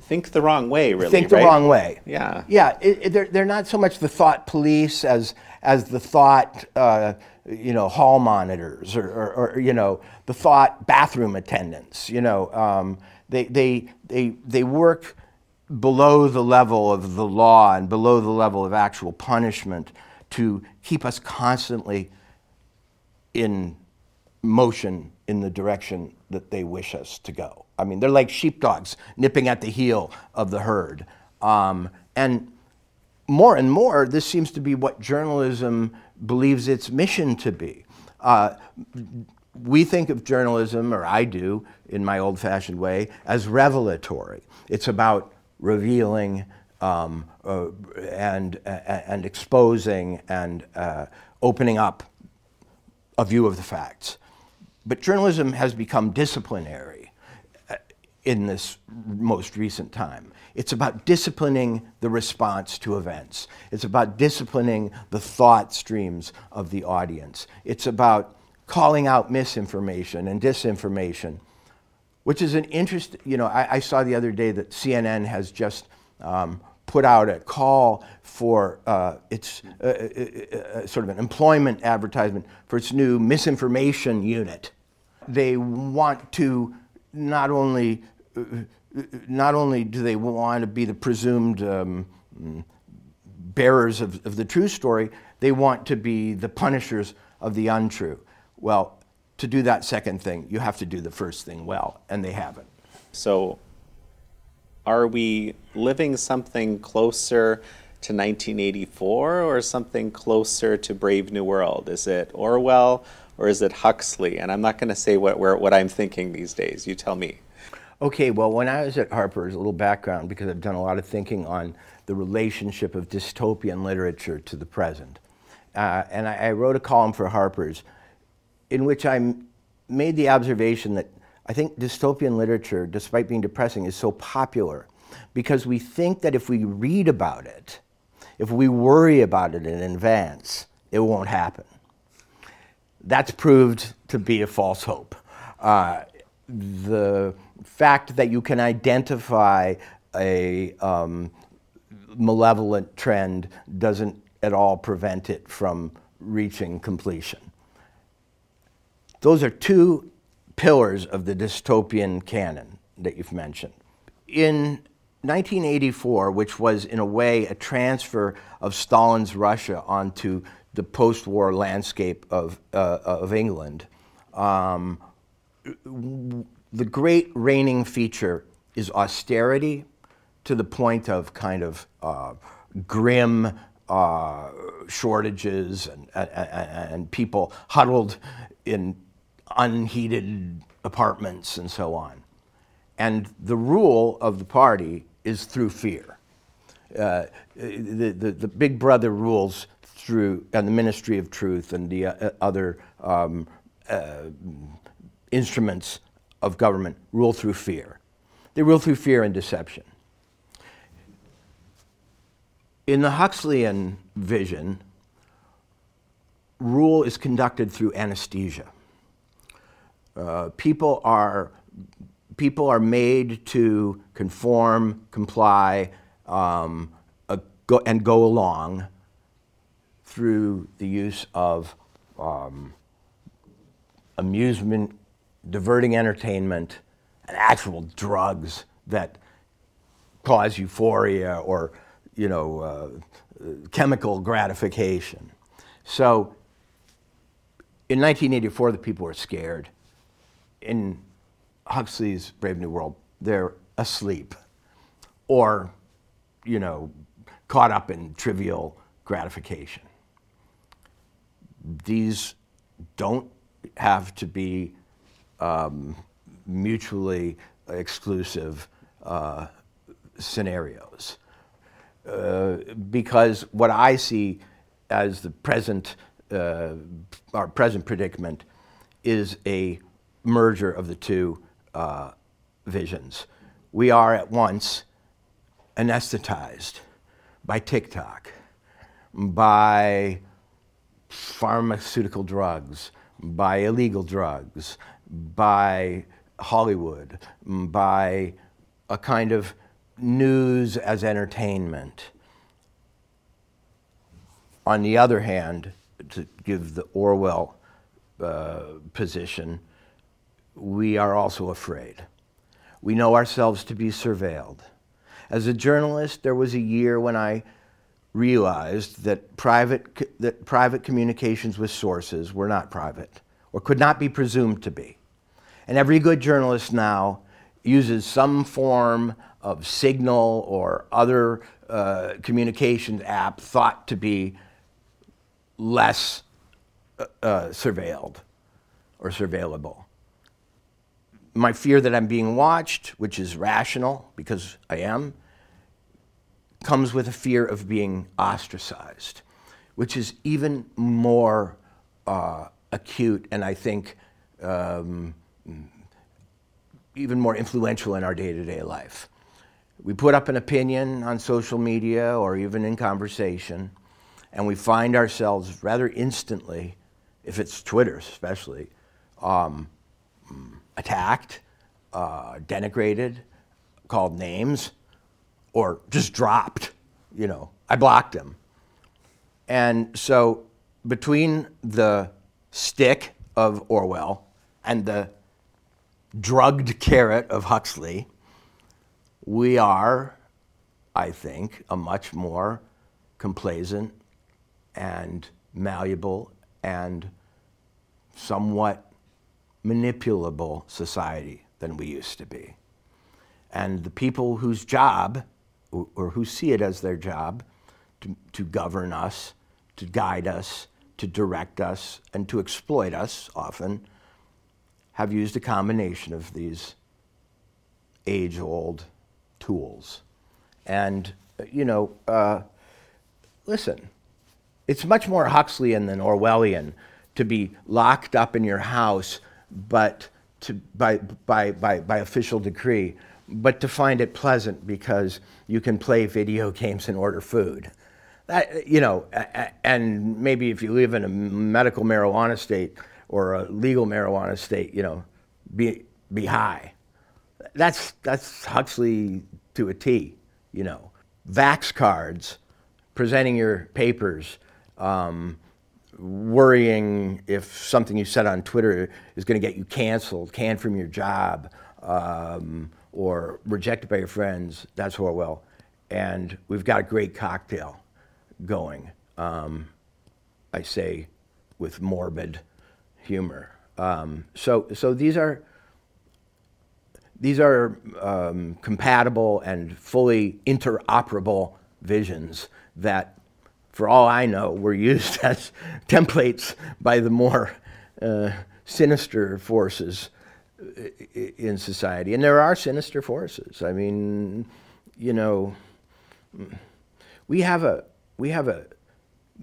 think the wrong way, really. Think the right? wrong way. Yeah. Yeah. It, it, they're, they're not so much the thought police as as the thought. Uh, you know, hall monitors or, or, or, you know, the thought bathroom attendants. You know, um, they, they, they, they work below the level of the law and below the level of actual punishment to keep us constantly in motion in the direction that they wish us to go. I mean, they're like sheepdogs nipping at the heel of the herd. Um, and more and more, this seems to be what journalism believes its mission to be. Uh, we think of journalism, or I do in my old fashioned way, as revelatory. It's about revealing um, uh, and, uh, and exposing and uh, opening up a view of the facts. But journalism has become disciplinary in this most recent time. It's about disciplining the response to events. It's about disciplining the thought streams of the audience. It's about calling out misinformation and disinformation, which is an interest. You know, I, I saw the other day that CNN has just um, put out a call for uh, its uh, uh, uh, uh sort of an employment advertisement for its new misinformation unit. They want to not only not only do they want to be the presumed um, bearers of, of the true story, they want to be the punishers of the untrue. Well, to do that second thing, you have to do the first thing well, and they haven't. So, are we living something closer to 1984 or something closer to Brave New World? Is it Orwell or is it Huxley? And I'm not going to say what, what I'm thinking these days. You tell me. Okay, well, when I was at Harper's, a little background because I've done a lot of thinking on the relationship of dystopian literature to the present. Uh, and I, I, wrote a column for Harper's in which I made the observation that I think dystopian literature, despite being depressing, is so popular because we think that if we read about it, if we worry about it in advance, it won't happen. That's proved to be a false hope. Uh, the fact that you can identify a um, malevolent trend doesn't at all prevent it from reaching completion. Those are two pillars of the dystopian canon that you've mentioned. In 1984, which was in a way a transfer of Stalin's Russia onto the post war landscape of, uh, of England, um, the great reigning feature is austerity to the point of kind of uh, grim uh, shortages and, and, and people huddled in unheated apartments and so on. And the rule of the party is through fear. Uh, the, the, the, big brother rules through, and the ministry of truth and the uh, other um, uh, instruments of government rule through fear. They rule through fear and deception. In the Huxleyan vision, rule is conducted through anesthesia. Uh, people are people are made to conform, comply, um, uh, go, and go along through the use of um, amusement, diverting entertainment, and actual drugs that cause euphoria or you know, uh, chemical gratification. So in 1984, the people were scared. In Huxley's Brave New World, they're asleep or, you know, caught up in trivial gratification. These don't have to be um, mutually exclusive uh, scenarios. Uh, because what I see as the present, uh, our present predicament is a merger of the two uh, visions. We are at once anesthetized by TikTok, by pharmaceutical drugs, by illegal drugs, by Hollywood, by a kind of news as entertainment. On the other hand, to give the Orwell uh, position, we are also afraid. We know ourselves to be surveilled. As a journalist, there was a year when I realized that private, that private communications with sources were not private or could not be presumed to be. And every good journalist now uses some form of Signal or other uh, communications app thought to be less uh, uh, surveilled or surveillable. My fear that I'm being watched, which is rational because I am, comes with a fear of being ostracized, which is even more uh, acute and I think um, even more influential in our day to day life. We put up an opinion on social media or even in conversation, and we find ourselves rather instantly, if it's Twitter especially, um, attacked, uh, denigrated, called names, or just dropped. You know, I blocked him. And so between the stick of Orwell and the drugged carrot of Huxley, we are, I think, a much more complacent and malleable and somewhat manipulable society than we used to be. And the people whose job, or who see it as their job, to, to govern us, to guide us, to direct us, and to exploit us often, have used a combination of these age old tools. And, you know, uh, listen, it's much more Huxleyan than Orwellian to be locked up in your house but to, by, by, by, by official decree, but to find it pleasant because you can play video games and order food. That, you know, and maybe if you live in a medical marijuana state or a legal marijuana state, you know, be, be high. That's, that's Huxley to a T, you know. Vax cards, presenting your papers, um, worrying if something you said on Twitter is going to get you canceled, canned from your job, um, or rejected by your friends. That's Orwell. And we've got a great cocktail going, um, I say with morbid humor. Um, so, so these are, these are um, compatible and fully interoperable visions that, for all I know, were used as templates by the more uh, sinister forces in society. And there are sinister forces. I mean, you know, we have a we have a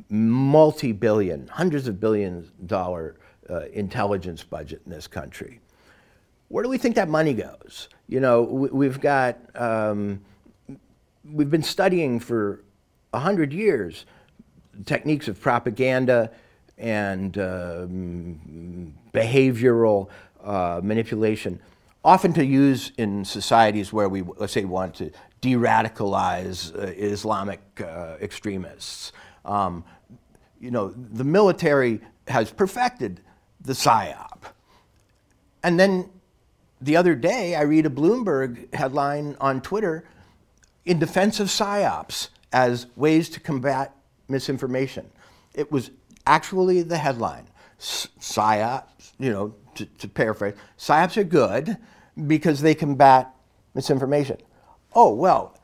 multi-billion, hundreds of billions dollar uh, intelligence budget in this country. Where do we think that money goes? You know, we, have got um, we've been studying for a hundred years techniques of propaganda and um, behavioral uh, manipulation, often to use in societies where we, let's say, want to de radicalize uh, Islamic uh, extremists. Um, you know, the military has perfected the PSYOP. And then the other day, I read a Bloomberg headline on Twitter in defense of PSYOPs as ways to combat misinformation. It was actually the headline. PSYOPs, you know, to, to paraphrase, PSYOPs are good because they combat misinformation. Oh, well,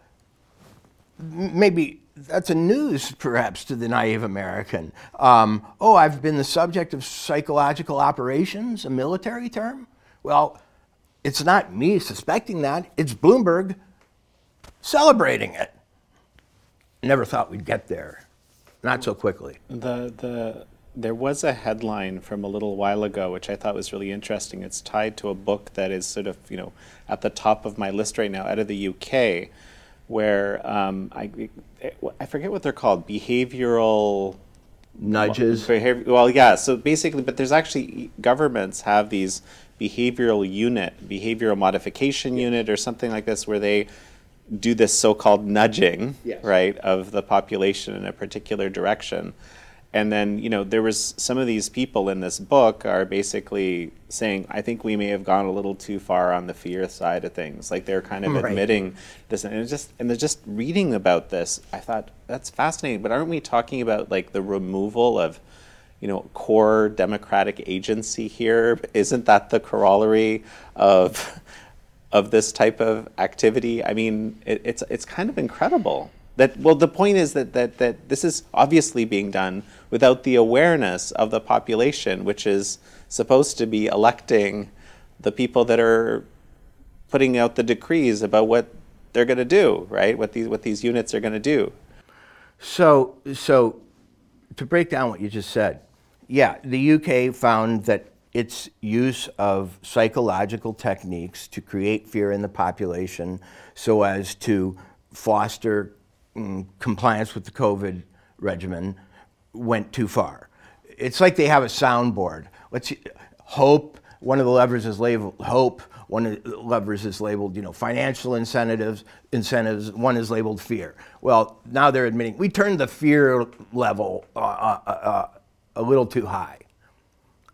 maybe that's a news perhaps to the naive American. Um, oh, I've been the subject of psychological operations, a military term? Well, it's not me suspecting that, it's Bloomberg celebrating it. Never thought we'd get there. Not so quickly. The, the there was a headline from a little while ago which I thought was really interesting. It's tied to a book that is sort of you know at the top of my list right now out of the UK, where um, I I forget what they're called behavioral nudges. Behavior, well, yeah. So basically, but there's actually governments have these behavioral unit, behavioral modification unit, or something like this, where they do this so-called nudging, yes. right, of the population in a particular direction and then you know there was some of these people in this book are basically saying i think we may have gone a little too far on the fear side of things. Like they're kind of hmm, right. admitting this and just and they're just reading about this. I thought that's fascinating. But aren't we talking about like the removal of you know core democratic agency here? Isn't that the corollary of of this type of activity? I mean it, it's it's kind of incredible that well the point is that, that that this is obviously being done without the awareness of the population which is supposed to be electing the people that are putting out the decrees about what they're going to do right? What these what these units are going to do. So so to break down what you just said yeah the UK found that its use of psychological techniques to create fear in the population so as to foster compliance with the COVID regimen went too far. It's like they have a soundboard. Let's hope. One of the levers is labeled hope. One of the levers is labeled, you know, financial incentives. Incentives. One is labeled fear. Well, now they're admitting we turned the fear level uh, uh, uh, a little too high.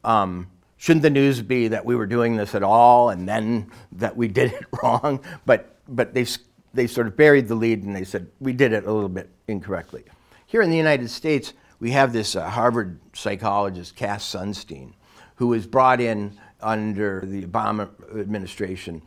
Um, shouldn't the news be that we were doing this at all and then that we did it wrong? But but they they sort of buried the lead and they said, we did it a little bit incorrectly. Here in the United States, we have this uh, Harvard psychologist, Cass Sunstein, who was brought in under the Obama administration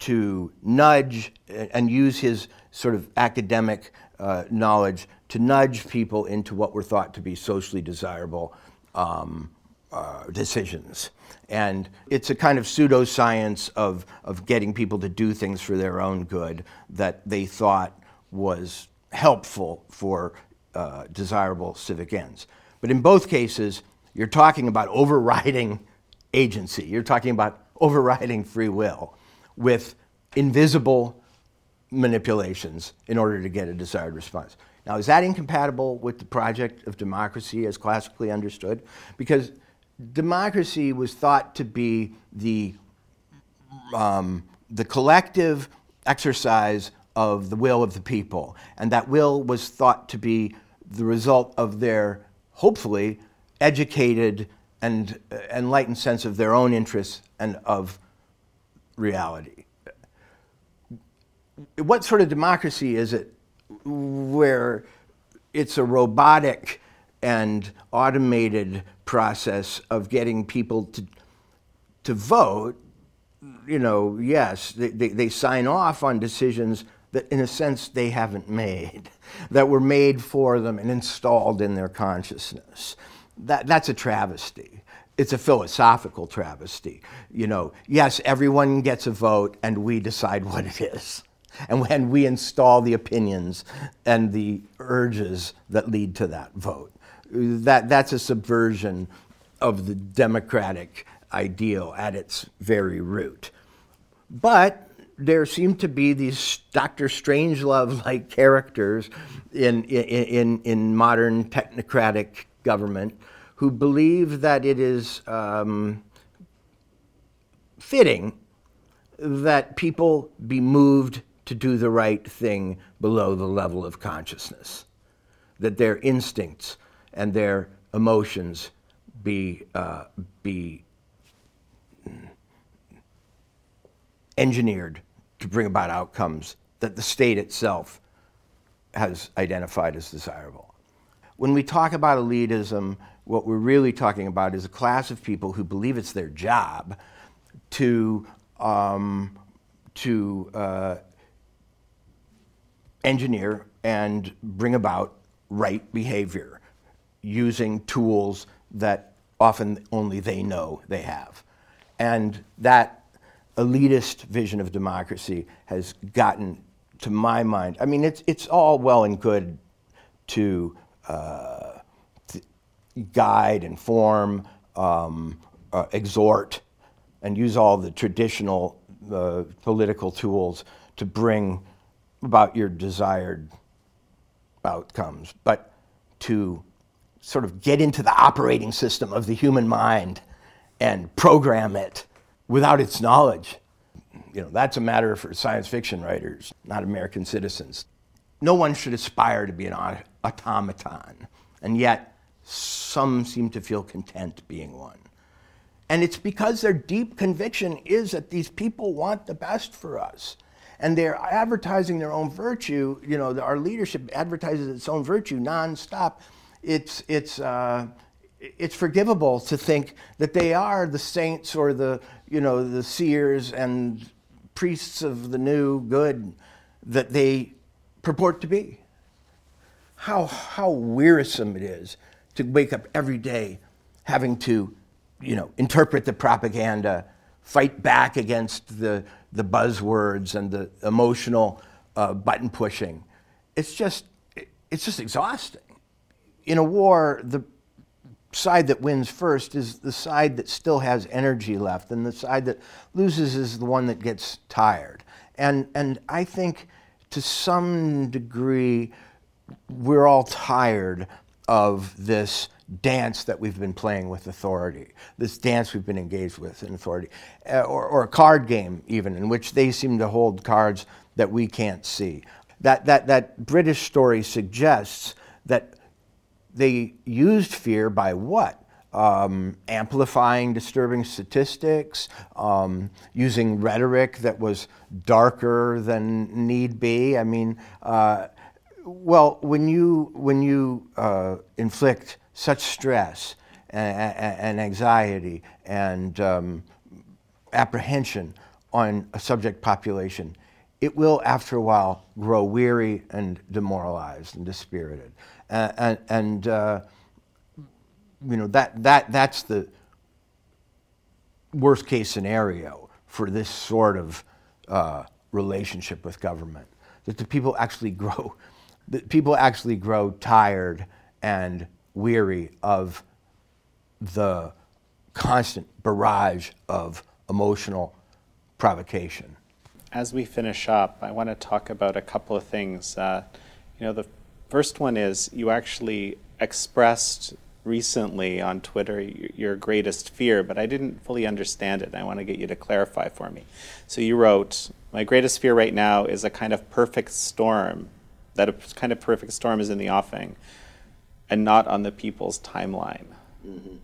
to nudge and use his sort of academic uh, knowledge to nudge people into what were thought to be socially desirable um, uh, decisions. And it's a kind of pseudoscience of, of getting people to do things for their own good that they thought was helpful for uh, desirable civic ends. But in both cases, you're talking about overriding agency, you're talking about overriding free will with invisible manipulations in order to get a desired response. Now, is that incompatible with the project of democracy as classically understood? Because democracy was thought to be the, um, the collective exercise of the will of the people, and that will was thought to be the result of their, hopefully, educated and uh, enlightened sense of their own interests and of reality. What sort of democracy is it where it's a robotic and automated process of getting people to, to vote? You know, yes, they, they, they sign off on decisions that, in a sense, they haven't made, that were made for them and installed in their consciousness. That, that's a travesty. It's a philosophical travesty. You know, yes, everyone gets a vote and we decide what it is. And when we install the opinions and the urges that lead to that vote, that, that's a subversion of the democratic ideal at its very root. But there seem to be these Dr. Strangelove like characters in, in, in modern technocratic government who believe that it is um, fitting that people be moved to do the right thing below the level of consciousness, that their instincts and their emotions be, uh, be engineered to bring about outcomes that the state itself has identified as desirable. When we talk about elitism, what we're really talking about is a class of people who believe it's their job to, um, to uh, engineer and bring about right behavior using tools that often only they know they have. And that elitist vision of democracy has gotten, to my mind, I mean, it's, it's all well and good to uh, guide, inform, um, uh, exhort, and use all the traditional uh, political tools to bring about your desired outcomes, but to sort of get into the operating system of the human mind and program it without its knowledge. You know, that's a matter for science fiction writers, not American citizens. No one should aspire to be an automaton, and yet some seem to feel content being one. And it's because their deep conviction is that these people want the best for us. And they're advertising their own virtue. You know, our leadership advertises its own virtue nonstop. It's, it's, uh, it's forgivable to think that they are the saints or the, you know, the seers and priests of the new good that they purport to be. How, how wearisome it is to wake up every day having to, you know, interpret the propaganda, fight back against the, the buzzwords and the emotional uh, button pushing. It's just, it's just exhausting. In a war, the side that wins first is the side that still has energy left, and the side that loses is the one that gets tired. And, and I think to some degree, we're all tired of this dance that we've been playing with authority, this dance we've been engaged with in authority, uh, or, or a card game even, in which they seem to hold cards that we can't see. That, that, that British story suggests that they used fear by what? Um, amplifying disturbing statistics, um, using rhetoric that was darker than need be. I mean, uh, well, when you, when you uh, inflict such stress and, and anxiety and um, apprehension on a subject population, it will, after a while, grow weary and demoralized and dispirited. And, and uh, you know, that, that, that's the worst case scenario for this sort of uh, relationship with government. That the people actually grow that people actually grow tired and weary of the constant barrage of emotional provocation. As we finish up, I want to talk about a couple of things. Uh, you know, the First one is you actually expressed recently on Twitter your greatest fear, but I didn't fully understand it. I want to get you to clarify for me. So you wrote, My greatest fear right now is a kind of perfect storm, that a kind of perfect storm is in the offing and not on the people's timeline. Mm-hmm.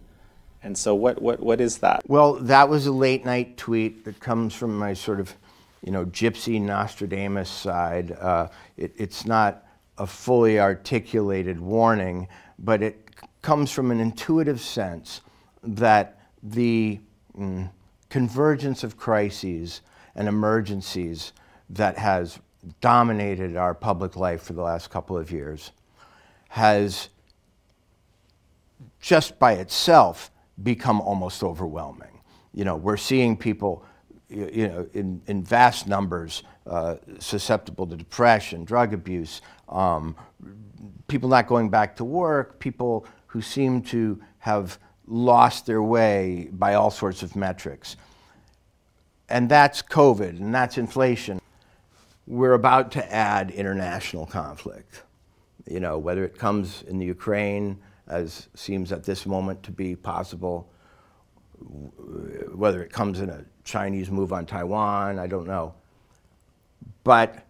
And so, what, what, what is that? Well, that was a late night tweet that comes from my sort of, you know, gypsy Nostradamus side. Uh, it, it's not a fully articulated warning, but it comes from an intuitive sense that the mm, convergence of crises and emergencies that has dominated our public life for the last couple of years has just by itself become almost overwhelming. You know, we're seeing people, you know, in, in vast numbers uh, susceptible to depression, drug abuse, um, people not going back to work, people who seem to have lost their way by all sorts of metrics. And that's COVID, and that's inflation. We're about to add international conflict. You know, whether it comes in the Ukraine, as seems at this moment to be possible. Whether it comes in a Chinese move on Taiwan, I don't know. But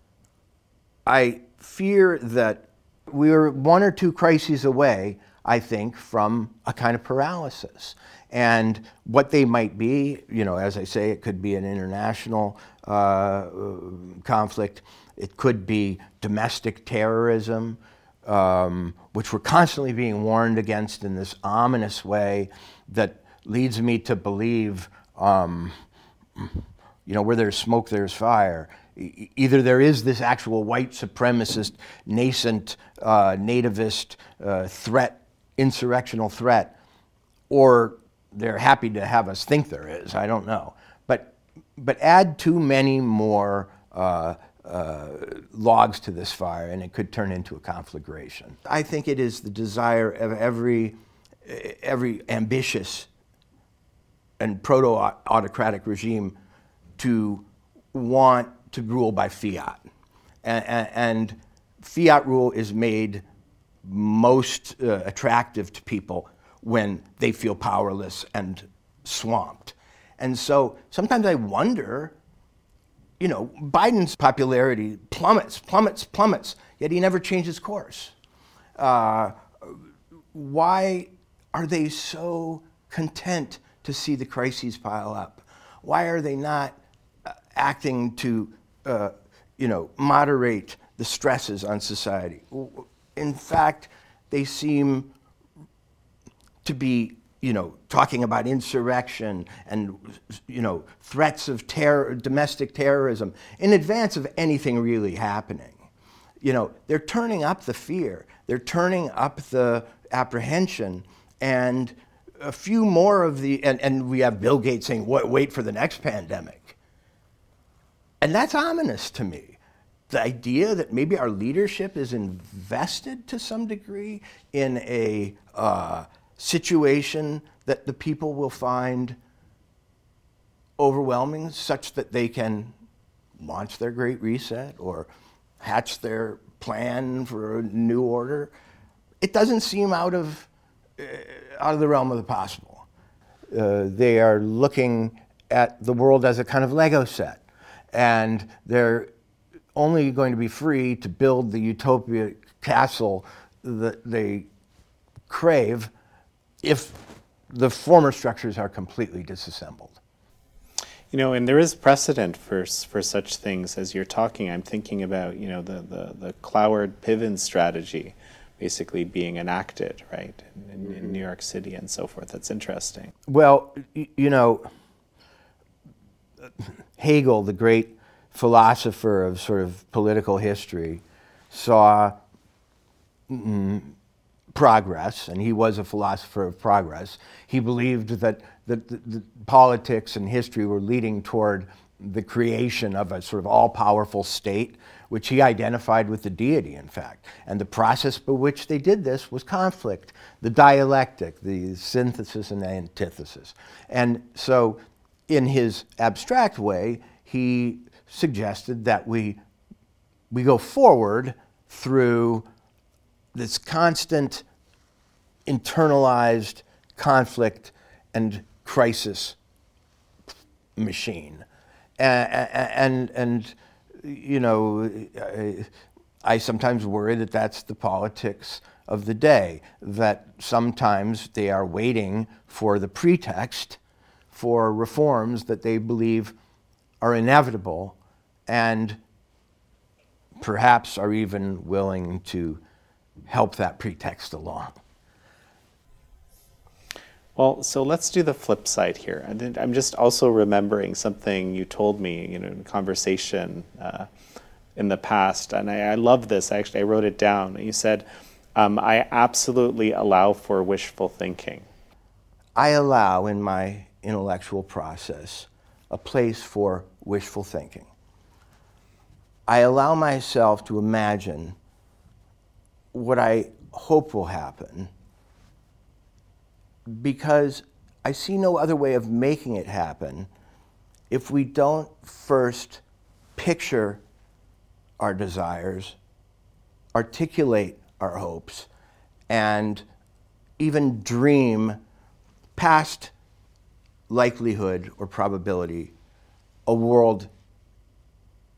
I fear that we're one or two crises away, I think, from a kind of paralysis. And what they might be, you know, as I say, it could be an international uh, conflict, it could be domestic terrorism um, which we're constantly being warned against in this ominous way that leads me to believe, um, you know, where there's smoke, there's fire. Either there is this actual white supremacist, nascent, uh, nativist uh, threat, insurrectional threat, or they're happy to have us think there is. I don't know. But, but add too many more. Uh, uh, logs to this fire and it could turn into a conflagration. I think it is the desire of every, every ambitious and proto autocratic regime to want to rule by fiat. And, and fiat rule is made most uh, attractive to people when they feel powerless and swamped. And so sometimes I wonder you know, Biden's popularity plummets, plummets, plummets, yet he never changes course. Uh, why are they so content to see the crises pile up? Why are they not uh, acting to, uh, you know, moderate the stresses on society? In fact, they seem to be you know, talking about insurrection and, you know, threats of terror, domestic terrorism in advance of anything really happening. You know, they're turning up the fear, they're turning up the apprehension, and a few more of the, and, and we have Bill Gates saying, wait for the next pandemic. And that's ominous to me. The idea that maybe our leadership is invested to some degree in a, uh, situation that the people will find overwhelming, such that they can launch their great reset or hatch their plan for a new order. It doesn't seem out of, uh, out of the realm of the possible. Uh, they are looking at the world as a kind of Lego set, and they're only going to be free to build the utopia castle that they crave if the former structures are completely disassembled. You know, and there is precedent for for such things as you're talking. I'm thinking about you know the the, the Cloward Piven strategy, basically being enacted right in, in, in mm-hmm. New York City and so forth. That's interesting. Well, you know, Hegel, the great philosopher of sort of political history, saw. Mm, progress, and he was a philosopher of progress. He believed that, that the, the politics and history were leading toward the creation of a sort of all powerful state, which he identified with the deity, in fact. And the process by which they did this was conflict, the dialectic, the synthesis and the antithesis. And so, in his abstract way, he suggested that we, we go forward through this constant internalized conflict and crisis machine. And, and, and you know, I, I sometimes worry that that's the politics of the day, that sometimes they are waiting for the pretext for reforms that they believe are inevitable and perhaps are even willing to help that pretext along. Well, so let's do the flip side here. And I'm just also remembering something you told me, you know, in conversation uh, in the past, and I, I, love this. Actually, I wrote it down. You said, um, "I absolutely allow for wishful thinking." I allow in my intellectual process a place for wishful thinking. I allow myself to imagine what I hope will happen because I see no other way of making it happen if we don't first picture our desires, articulate our hopes, and even dream past likelihood or probability a world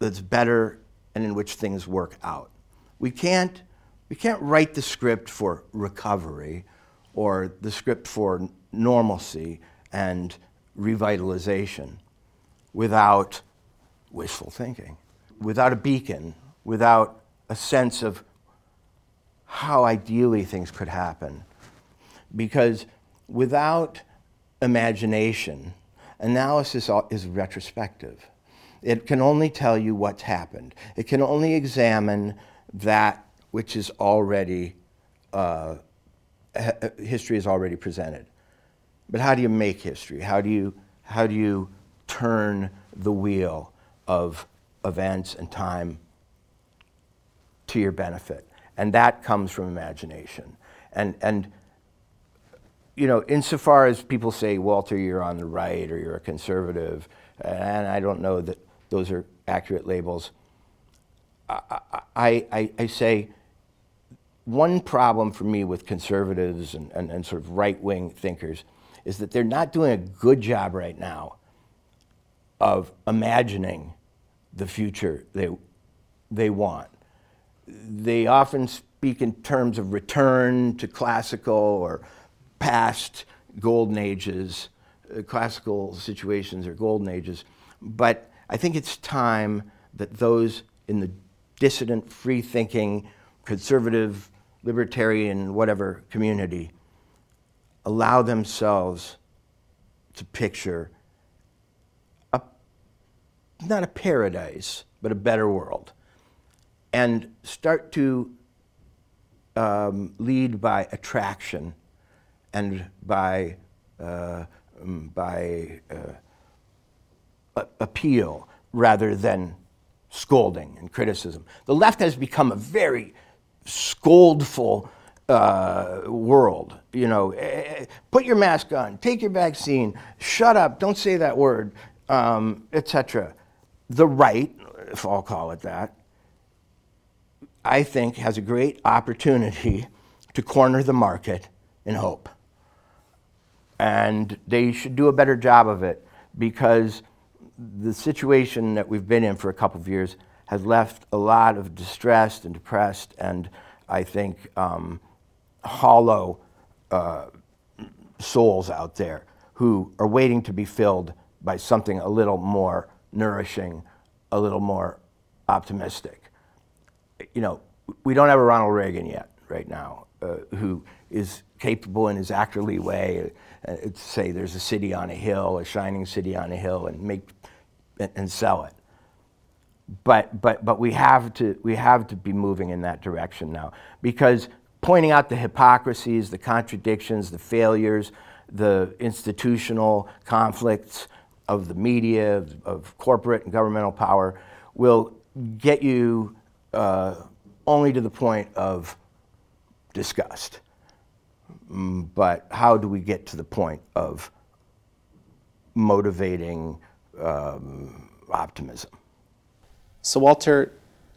that's better and in which things work out. We can't, we can't write the script for recovery or the script for normalcy and revitalization without wishful thinking, without a beacon, without a sense of how ideally things could happen. Because without imagination, analysis is retrospective. It can only tell you what's happened. It can only examine that which is already uh, history is already presented. But how do you make history? How do you, how do you turn the wheel of events and time to your benefit? And that comes from imagination. And, and you know, insofar as people say, Walter, you're on the right or you're a conservative, and I don't know that those are accurate labels, I, I, I, I say, one problem for me with conservatives and, and, and sort of right wing thinkers is that they're not doing a good job right now of imagining the future they, they want. They often speak in terms of return to classical or past golden ages, uh, classical situations or golden ages. But I think it's time that those in the dissident, free thinking, conservative, libertarian, whatever community allow themselves to picture a, not a paradise, but a better world. And start to um, lead by attraction and by, uh, um, by uh, appeal rather than scolding and criticism. The left has become a very scoldful uh, world. You know, eh, eh, put your mask on, take your vaccine, shut up, don't say that word, um, etc. The right, if I'll call it that, I think has a great opportunity to corner the market in hope. And they should do a better job of it because the situation that we've been in for a couple of years has left a lot of distressed and depressed and I think um, hollow uh, souls out there who are waiting to be filled by something a little more nourishing, a little more optimistic. You know, we don't have a Ronald Reagan yet, right now, uh, who is capable in his actorly way uh, say there's a city on a hill, a shining city on a hill, and make and, and sell it but, but, but we, have to, we have to be moving in that direction now because pointing out the hypocrisies, the contradictions, the failures, the institutional conflicts of the media, of, of corporate and governmental power will get you uh, only to the point of disgust. Mm, but how do we get to the point of motivating um, optimism? So, Walter,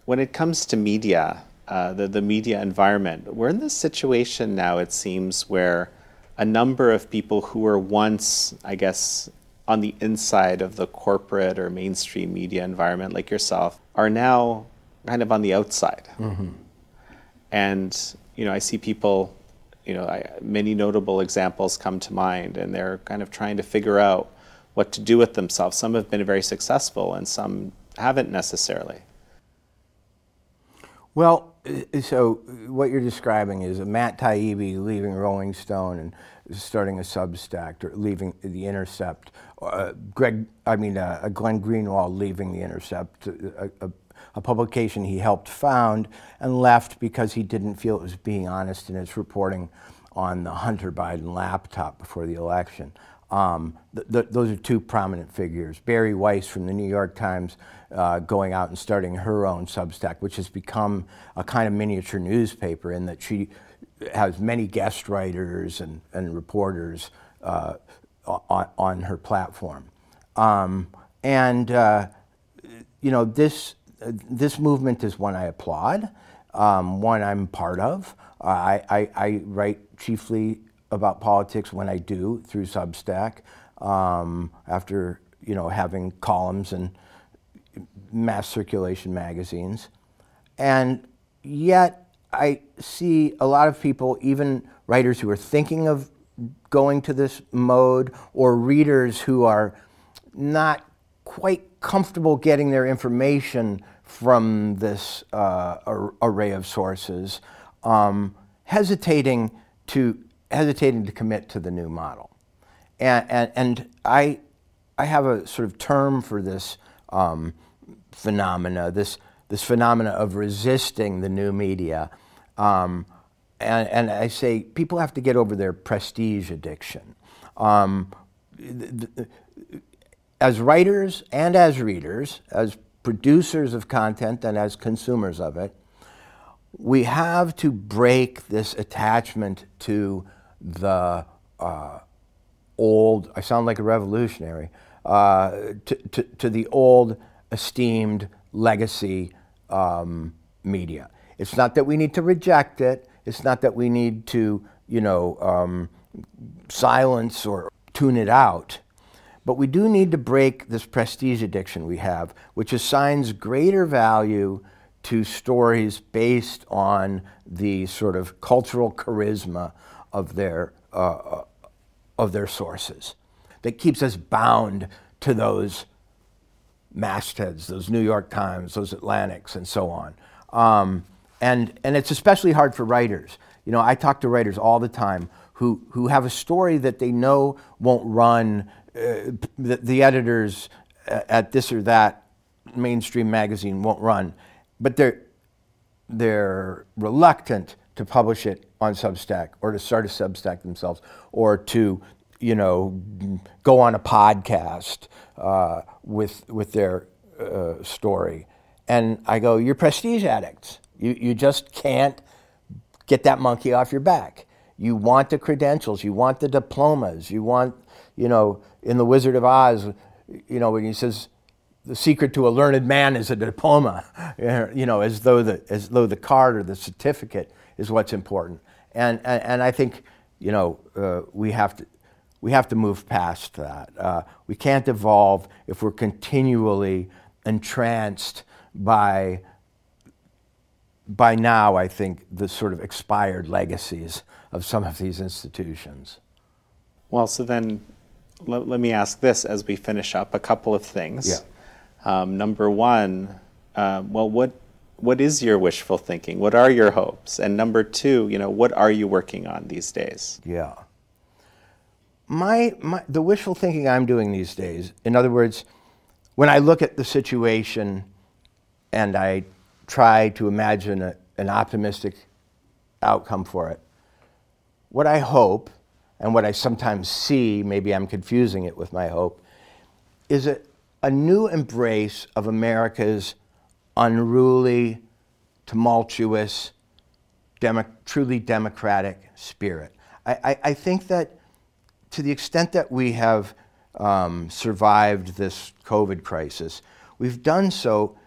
when it comes to media, uh, the, the media environment. We're in this situation now, it seems, where a number of people who were once, I guess, on the inside of the corporate or mainstream media environment, like yourself, are now kind of on the outside. Mm-hmm. And, you know, I see people, you know, I, many notable examples come to mind, and they're kind of trying to figure out what to do with themselves. Some have been very successful, and some haven't necessarily. Well, so what you're describing is Matt Taibbi leaving Rolling Stone and starting a Substack, or leaving the Intercept. Uh, Greg, I mean, uh, Glenn Greenwald leaving the Intercept, a, a, a, publication he helped found, and left because he didn't feel it was being honest in its reporting on the Hunter Biden laptop before the election. Um, th- th- those are two prominent figures. Bari Weiss from the New York Times uh, going out and starting her own Substack, which has become a kind of miniature newspaper in that she has many guest writers and, and reporters uh, on, on, her platform. Um, and, uh, you know, this, this movement is one I applaud, um, one I'm part of. I, I, I write chiefly about politics when I do through Substack um, after you know having columns and mass circulation magazines, and yet I see a lot of people, even writers who are thinking of going to this mode, or readers who are not quite comfortable getting their information from this uh, array of sources, um, hesitating to hesitating to commit to the new model. And, and, and I, I have a sort of term for this um, phenomena, this, this phenomena of resisting the new media. Um, and, and I say people have to get over their prestige addiction. Um, as writers and as readers, as producers of content and as consumers of it, we have to break this attachment to the uh, old, I sound like a revolutionary, uh, to, to, to, the old esteemed legacy um, media. It's not that we need to reject it. It's not that we need to, you know, um, silence or tune it out. But we do need to break this prestige addiction we have, which assigns greater value to stories based on the sort of cultural charisma of their, uh, of their sources, that keeps us bound to those mastheads, those New York Times, those Atlantics, and so on. Um, and, and it's especially hard for writers. You know, I talk to writers all the time who, who have a story that they know won't run, the, the editors at this or that mainstream magazine won't run, but they're, they're reluctant to publish it on Substack or to start a Substack themselves or to, you know, go on a podcast uh, with, with their uh, story. And I go, you're prestige addicts. You, you just can't get that monkey off your back. You want the credentials, you want the diplomas, you want, you know, in The Wizard of Oz, you know, when he says, the secret to a learned man is a diploma, you know, as though the, as though the card or the certificate is what's important. And, and, and I think, you know, uh, we, have to, we have to move past that. Uh, we can't evolve if we're continually entranced by, by now, I think, the sort of expired legacies of some of these institutions. Well, so then let, let me ask this as we finish up a couple of things. Yeah. Um, number one, uh, well, what what is your wishful thinking? What are your hopes? And number two, you know, what are you working on these days? Yeah. My, my the wishful thinking I'm doing these days, in other words, when I look at the situation and I try to imagine a, an optimistic outcome for it, what I hope and what I sometimes see, maybe I'm confusing it with my hope, is a, a new embrace of America's unruly, tumultuous, demo- truly democratic spirit. I, I, I, think that to the extent that we have um, survived this COVID crisis, we've done so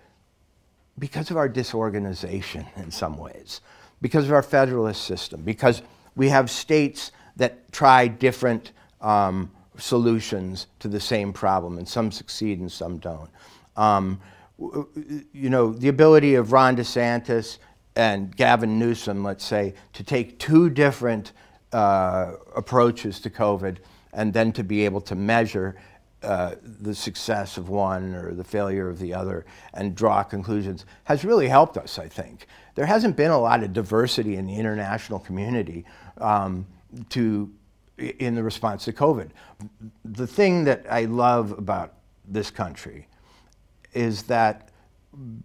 because of our disorganization in some ways, because of our federalist system, because we have states that try different um, solutions to the same problem, and some succeed and some don't. Um, you know, the ability of Ron DeSantis and Gavin Newsom, let's say, to take two different uh, approaches to COVID and then to be able to measure uh, the success of one or the failure of the other and draw conclusions has really helped us, I think. There hasn't been a lot of diversity in the international community um, to, in the response to COVID. The thing that I love about this country is that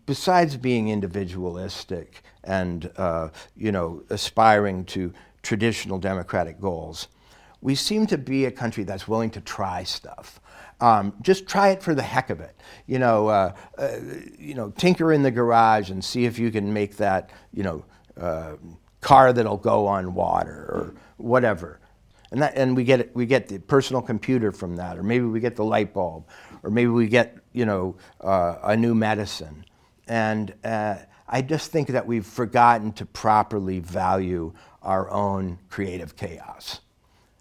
besides being individualistic and uh, you know aspiring to traditional democratic goals, we seem to be a country that's willing to try stuff. Um, just try it for the heck of it. You know, uh, uh, you know, tinker in the garage and see if you can make that, you know, uh, car that'll go on water or whatever. And, that, and we get we get the personal computer from that, or maybe we get the light bulb, or maybe we get you know uh, a new medicine. And uh, I just think that we've forgotten to properly value our own creative chaos.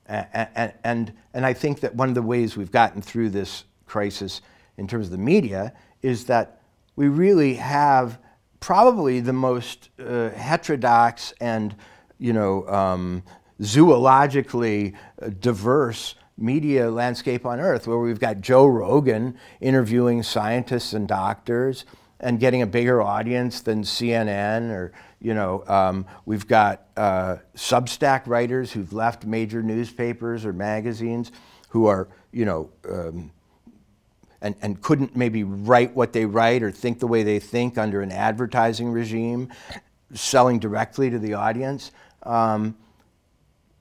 And, and, and I think that one of the ways we've gotten through this crisis in terms of the media is that we really have probably the most uh, heterodox and you know um, zoologically uh, diverse media landscape on earth where we've got Joe Rogan interviewing scientists and doctors and getting a bigger audience than CNN or you know, um, we've got uh, Substack writers who've left major newspapers or magazines who are, you know, um, and, and couldn't maybe write what they write or think the way they think under an advertising regime, selling directly to the audience. Um,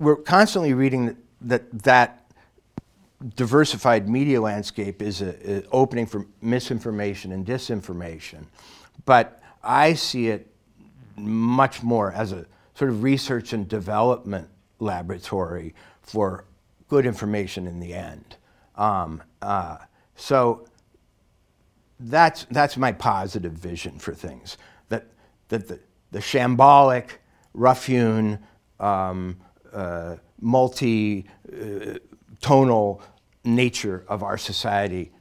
we're constantly reading that, that, diversified media landscape is opening for misinformation and disinformation. But I see it much more as a sort of research and development laboratory for good information in the end. Um, uh, so that's, that's my positive vision for things. That, that the, the shambolic, rough hewn, um, uh, multi tonal nature of our society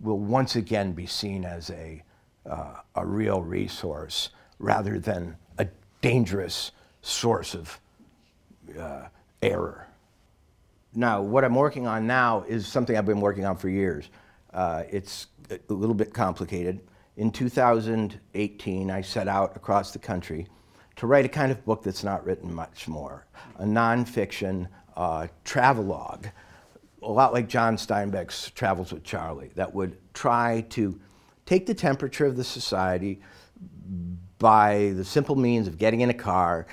will once again be seen as a, uh, a real resource rather than a dangerous source of uh, error. Now, what I'm working on now is something I've been working on for years. Uh, it's a little bit complicated. In 2018, I set out across the country to write a kind of book that's not written much more a nonfiction uh, travelogue, a lot like John Steinbeck's Travels with Charley, that would try to take the temperature of the society, by the simple means of getting in a car,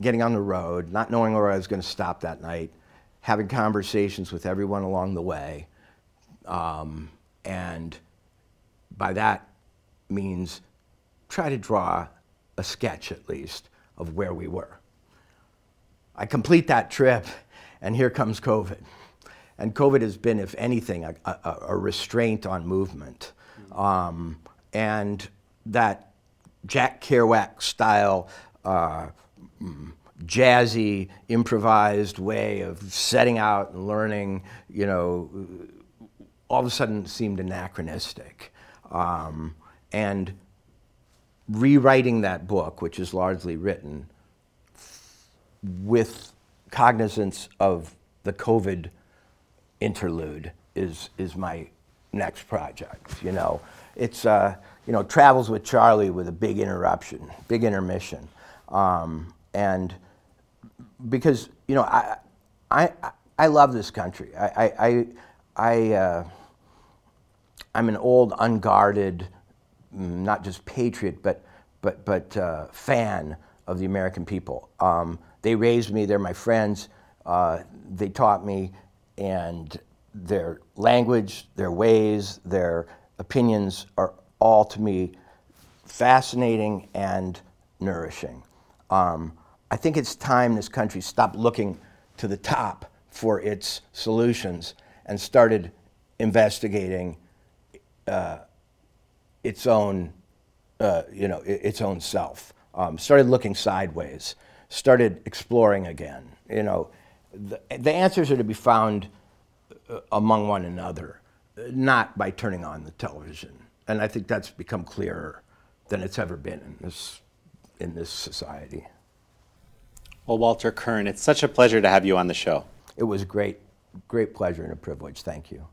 getting on the road, not knowing where I was going to stop that night, having conversations with everyone along the way. Um, and by that means try to draw a sketch at least of where we were. I complete that trip, and here comes COVID. And COVID has been, if anything, a, a, a restraint on movement. Um, and that Jack Kerouac style, uh, jazzy, improvised way of setting out and learning, you know, all of a sudden seemed anachronistic. Um, and rewriting that book, which is largely written with cognizance of the COVID interlude, is, is my next project. You know, it's. Uh, you know, travels with Charlie with a big interruption, big intermission. Um, and because, you know, I, I, I love this country. I, I, I, uh, I'm an old, unguarded, not just patriot, but, but, but uh, fan of the American people. Um, they raised me, they're my friends, uh, they taught me, and their language, their ways, their opinions are all to me fascinating and nourishing. Um, I think it's time this country stopped looking to the top for its solutions and started investigating uh, its own, uh, you know, its own self. Um, started looking sideways. Started exploring again. You know, the, the answers are to be found uh, among one another, not by turning on the television. And I think that's become clearer than it's ever been in this in this society. Well, Walter Kirn, it's such a pleasure to have you on the show. It was great, great pleasure and a privilege. Thank you.